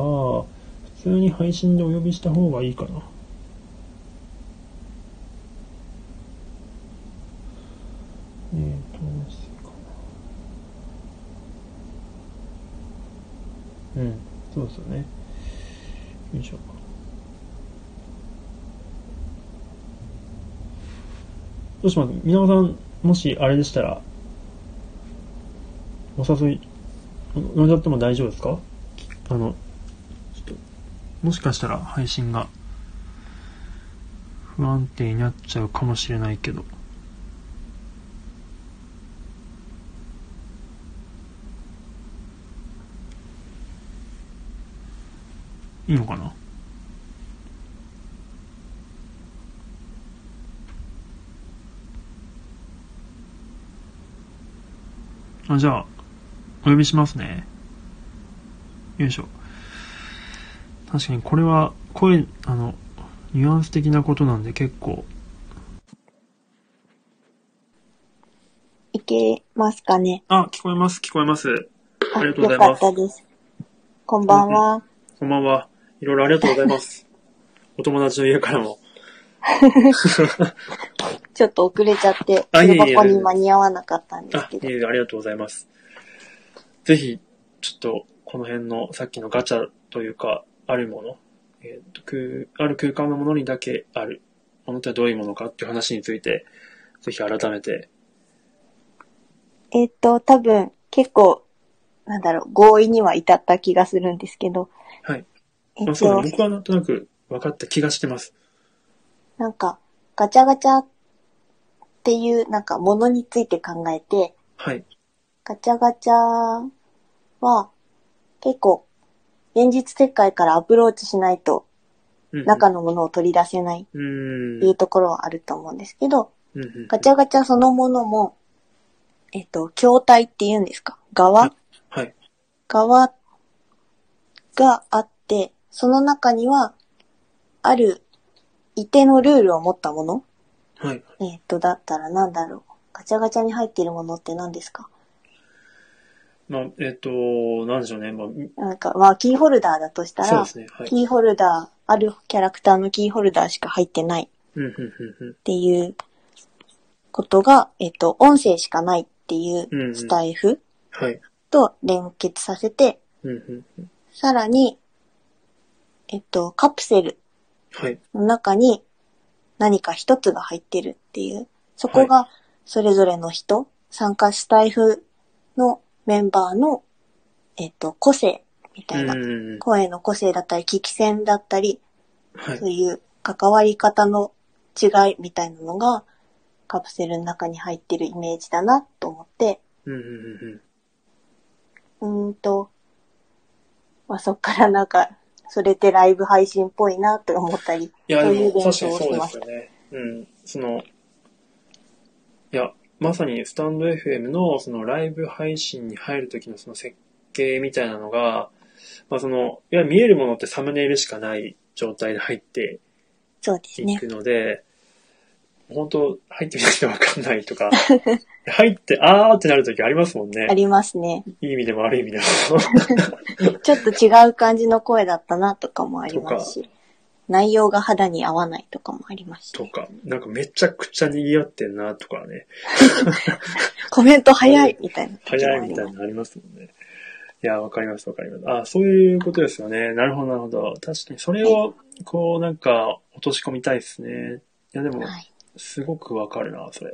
普通に配信でお呼びした方がいいかな。えー、どうしてかな。うん、そうですよね。よいしょ。どうします？皆さん、もしあれでしたら、お誘い、飲んじゃっても大丈夫ですか？あの、ちょっと、もしかしたら配信が不安定になっちゃうかもしれないけど。いいのかな？あ、じゃあ、お呼びしますね。よいしょ。確かにこれは声、あの、ニュアンス的なことなんで結構。いけますかねあ、聞こえます、聞こえます。あありがとうございますよかったです。こんばんは。こんばんは。いろいろありがとうございます。*laughs* お友達の家からも。ちょっと遅れちゃって、あいえいえ昼箱に間に合わなかったんですあ、けど。いえいえ、ありがとうございます。ぜひ、ちょっと、この辺のさっきのガチャというか、あるもの、えーと空ある空間のものにだけあるものってどういうものかっていう話について、ぜひ改めて、えっと、多分、結構、なんだろう、合意には至った気がするんですけど。はい。えっまあ、そう僕はなんとなく分かった気がしてます。なんか、ガチャガチャっていう、なんか、ものについて考えて、はい。ガチャガチャは、結構、現実世界からアプローチしないと、中のものを取り出せない。っていうところはあると思うんですけど、ガチャガチャそのものも、えっと、筐体って言うんですか？側？はい。側があって、その中には、ある一定のルールを持ったものはい。えっと、だったらなんだろう。ガチャガチャに入っているものって何ですか？まあ、えっ、と、なんでしょうね。まあ、みなんか、まあ、キーホルダーだとしたら、そうですね。はい。キーホルダー、あるキャラクターのキーホルダーしか入ってない。っていうことが、えっと、音声しかないっていうスタイフはい。と連結させて。さらに、えっと、カプセルはい。の中に何か一つが入ってるっていう、そこがそれぞれの人、参加スタイフのメンバーの、えっと、個性みたいな。声の個性だったり、聞き戦だったり、はいそう。いう関わり方の違いみたいなのがカプセルの中に入ってるイメージだなと思って、うんと、まあ、そっからなんか、それってライブ配信っぽいなと思ったり、いや、でも確かにそうです。よね。うん。その、いや、まさにスタンド FM のそのライブ配信に入るときのその設計みたいなのが、まあその、いや、見えるものってサムネイルしかない状態で入ってそうですねいく。ので、本当入ってみないとわかんないとか、*laughs* 入って、あーってなるときありますもんねあ。りますね。いい意味でも悪い意味でも。*laughs* ちょっと違う感じの声だったなとかもありますし、内容が肌に合わないとかもありますしと、か、なんかめちゃくちゃ賑わってんなとかね。*laughs* コメント早いみたいな早い。みたいなのありますもんね。いや、わかりますわかります。あ、そういうことですよね。なるほどなるほど。確かにそれを、こうなんか落とし込みたいですね。いや、でも、はい。すごくわかるな、それ。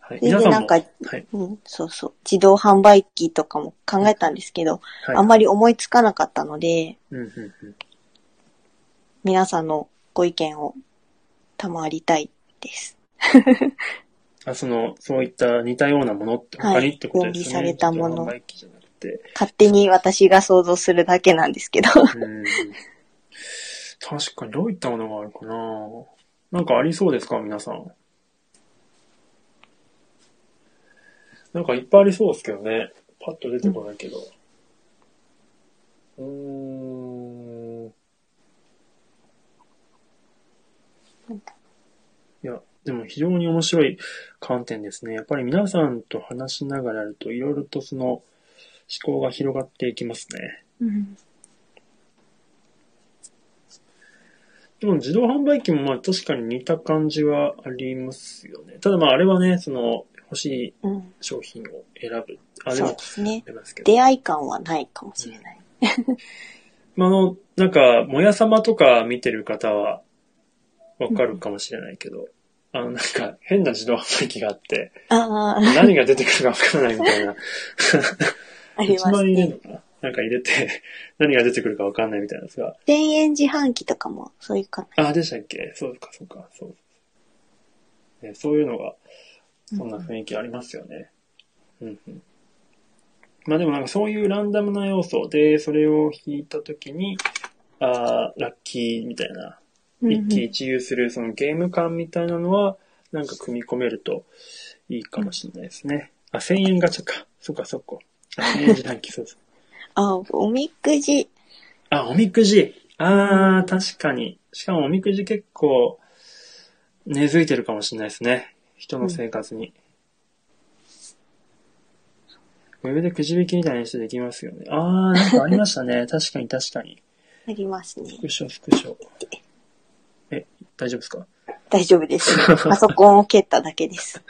はい。皆さんなんか、はい。うん、そうそう。自動販売機とかも考えたんですけど、はい。あんまり思いつかなかったので、うん、うん、うん。皆さんのご意見を賜りたいです。あ、その、そういった似たようなものって他にってことですよね。はいされたもの。勝手に私が想像するだけなんですけど。うん。確かにどういったものがあるかななんかありそうですか皆さん。なんかいっぱいありそうですけどね。パッと出てこないけど。うーん。いや、でも非常に面白い観点ですね。やっぱり皆さんと話しながらやると、いろいろとその思考が広がっていきますね。うんでも自動販売機もまあ確かに似た感じはありますよね。ただまああれはね、その欲しいうん。商品を選ぶ。あ、でそうもですね。ありますけど。出会い感はないかもしれない。まああの、なんか、もやさまとか見てる方はわかるかもしれないけど、あの、なんか変な自動販売機があって、ああ、何が出てくるかわからないみたいな。*laughs* あります1万円入れるね。のかな？なんか入れて、*laughs* 何が出てくるかわかんないみたいなやつが。1000円自販機とかも、そういうかな。あ、でしたっけ？そうか、そうか、そう。ね、そういうのが、そんな雰囲気ありますよね。うん、うん。まあでもなんかそういうランダムな要素で、それを引いたときに、あーラッキーみたいな、うん一喜一憂するそのゲーム感みたいなのは、なんか組み込めるといいかもしれないですね。あ、1000円ガチャか。そっかそっか。あ1000円自販機、そうです。あ、おみくじ。あ、おみくじ。あー、確かに。しかもおみくじ結構、根付いてるかもしれないですね。人の生活に。ウェブでくじ引きみたいな人できますよね。あー、なんかありましたね。*laughs* 確かに確かに。ありますねス。クショ、スクショ。え、大丈夫ですか？大丈夫です。*laughs* パソコンを蹴っただけです。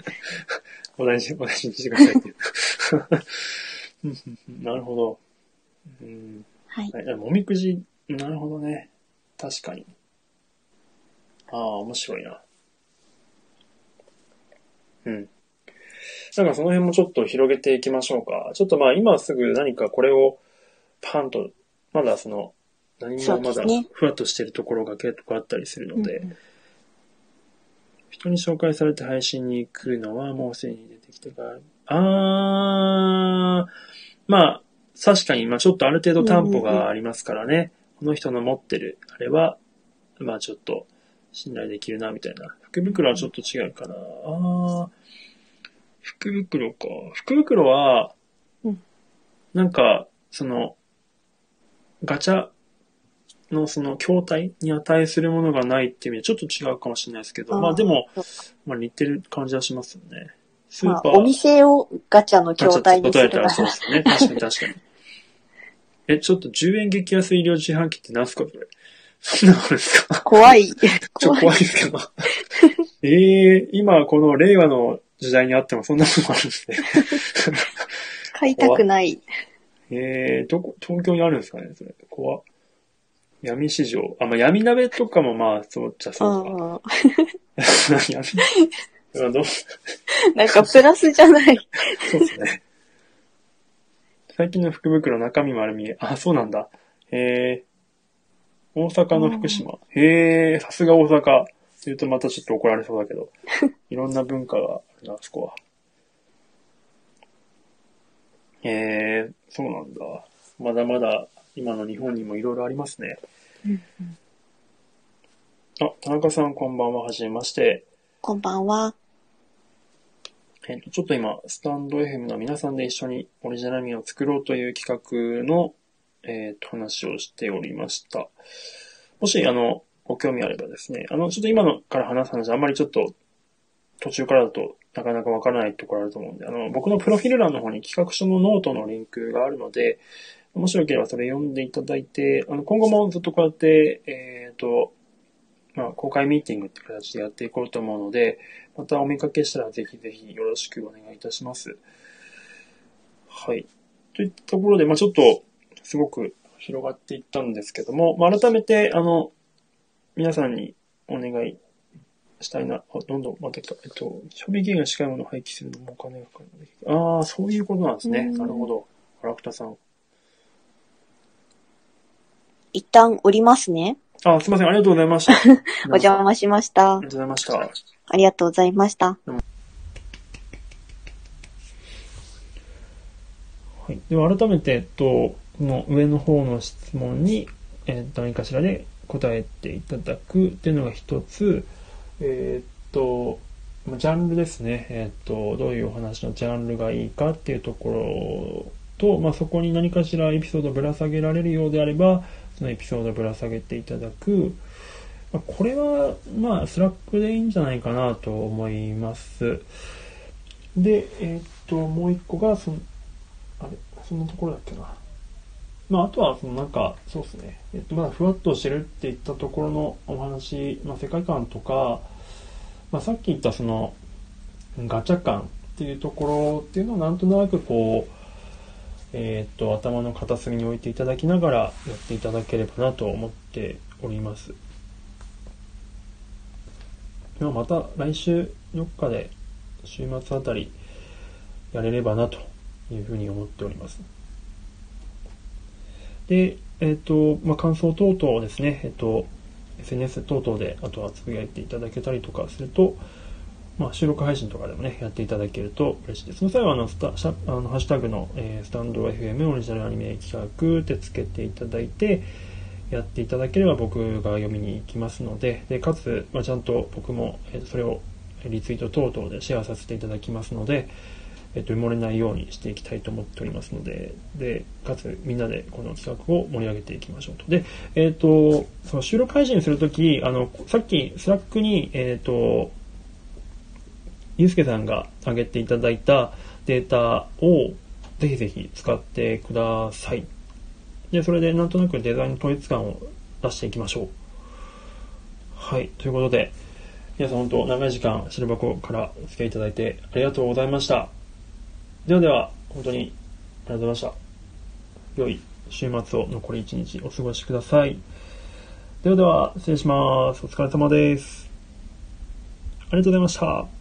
*laughs* お大事、お大事にしてくださいなるほど。うんはい。はい、でもおみくじ、なるほどね。確かに。ああ、面白いな。うん。だからその辺もちょっと広げていきましょうか。ちょっとまあ今すぐ何かこれをパンと、まだその、何もまだふわっとしてるところが結構あったりするので、人に紹介されて配信に行くのはもうすでに出てきてから、あー、まあ、確かに、まあちょっとある程度担保がありますからね、この人の持ってる、あれは、まあちょっと信頼できるな、みたいな。福袋はちょっと違うかな。あー、福袋か。福袋はうん、なんか、その、ガチャのその筐体に値するものがないっていう意味でちょっと違うかもしれないですけど、まあでも、、まあ似てる感じはしますよね。スーまあパー。お店をガチャの筐体にするな答えたらそうらで、すね。確かに確かに。え、ちょっと10円激安医療自販機って何すかそれ？そんなのですか？怖い。*laughs* ちょっと怖いですけど。ええ今この令和の時代にあってもそんなものあるんですね。買いたくない。ええどこ、東京にあるんですかねそれ。怖っ闇市場。あ、まあ、闇鍋とかもまあ、そうっちゃそうか。*laughs* あ闇、*laughs* あどなんかプラスじゃない。そうですね。最近の福袋中身丸見え。あ、そうなんだ。へえ。大阪の福島。へえ、さすが大阪。言うとまたちょっと怒られそうだけど。*laughs* いろんな文化があるな、あそこは。へえ、そうなんだ。まだまだ今の日本にもいろいろありますね。あ、田中さんこんばんは。はじめまして。こんばんは。えっと、ちょっと今、スタンド FM の皆さんで一緒にオリジナルミを作ろうという企画の、えっと、話をしておりました。もし、あの、ご興味あればですね、あの、ちょっと今のから話す話、あんまりちょっと、途中からだとなかなかわからないところあると思うんで、あの、僕のプロフィール欄の方に企画書のノートのリンクがあるので、もしよければそれ読んでいただいて、あの、今後もずっとこうやって、えっ、と、まあ、公開ミーティングって形でやっていこうと思うので、またお見かけしたらぜひぜひよろしくお願いいたします。はい。といったところで、まあちょっと、すごく広がっていったんですけども、まあ改めて、あの、皆さんにお願いしたいな。あ、どんどんまた来た。えっと、賞味期限が近いものを廃棄するのもお金がかかるので。ああ、そういうことなんですね。うんなるほど。荒北さん。一旦降りますね。あ、すいません。ありがとうございました。*laughs* お邪魔しましたあり。がとうございました。ありがとうございました。はい。では改めて、えっと、この上の方の質問に、えー何かしらで答えていただくっていうのが一つ、えーっと、まあジャンルですね。えーっと、どういうお話のジャンルがいいかっていうところと、まあ、そこに何かしらエピソードをぶら下げられるようであれば、そのエピソードをぶら下げていただく。まあこれは、まあ、スラックでいいんじゃないかなと思います。で、えーっと、もう一個が、その、あれ、そんなところだっけな。まあ、あとは、そのなんか、そうですね。えっと、まだふわっとしてるっていったところのお話、まあ、世界観とか、まあ、さっき言ったその、ガチャ感っていうところっていうのをなんとなくこう、えっと、頭の片隅に置いていただきながらやっていただければなと思っております。まあまた来週どっかで週末あたりやれればなというふうに思っております。で、えっ、と、まあ、感想等々ですね、えっ、と、SNS 等々で、あとはつぶやいていただけたりとかすると、まあ、収録配信とかでもね、やっていただけると嬉しいです。その際は、あの、スタ、シャあのハッシュタグの、えースタンド FM オリジナルアニメ企画ってつけていただいて、やっていただければ僕が読みに行きますので、で、かつ、まあ、ちゃんと僕も、えーそれをリツイート等々でシェアさせていただきますので、えっと、埋もれないようにしていきたいと思っておりますので、で、かつみんなでこの企画を盛り上げていきましょうと。で、えっと、その収録配信するとき、あの、さっきスラックに、えっと、ゆうすけさんが上げていただいたデータをぜひぜひ使ってください。で、それでなんとなくデザインの統一感を出していきましょう。はい。ということで、皆さん本当長い時間、シルバコからお付き合いいただいてありがとうございました。ではでは、本当にありがとうございました。良い週末を残り一日お過ごしください。ではでは、失礼します。お疲れ様です。ありがとうございました。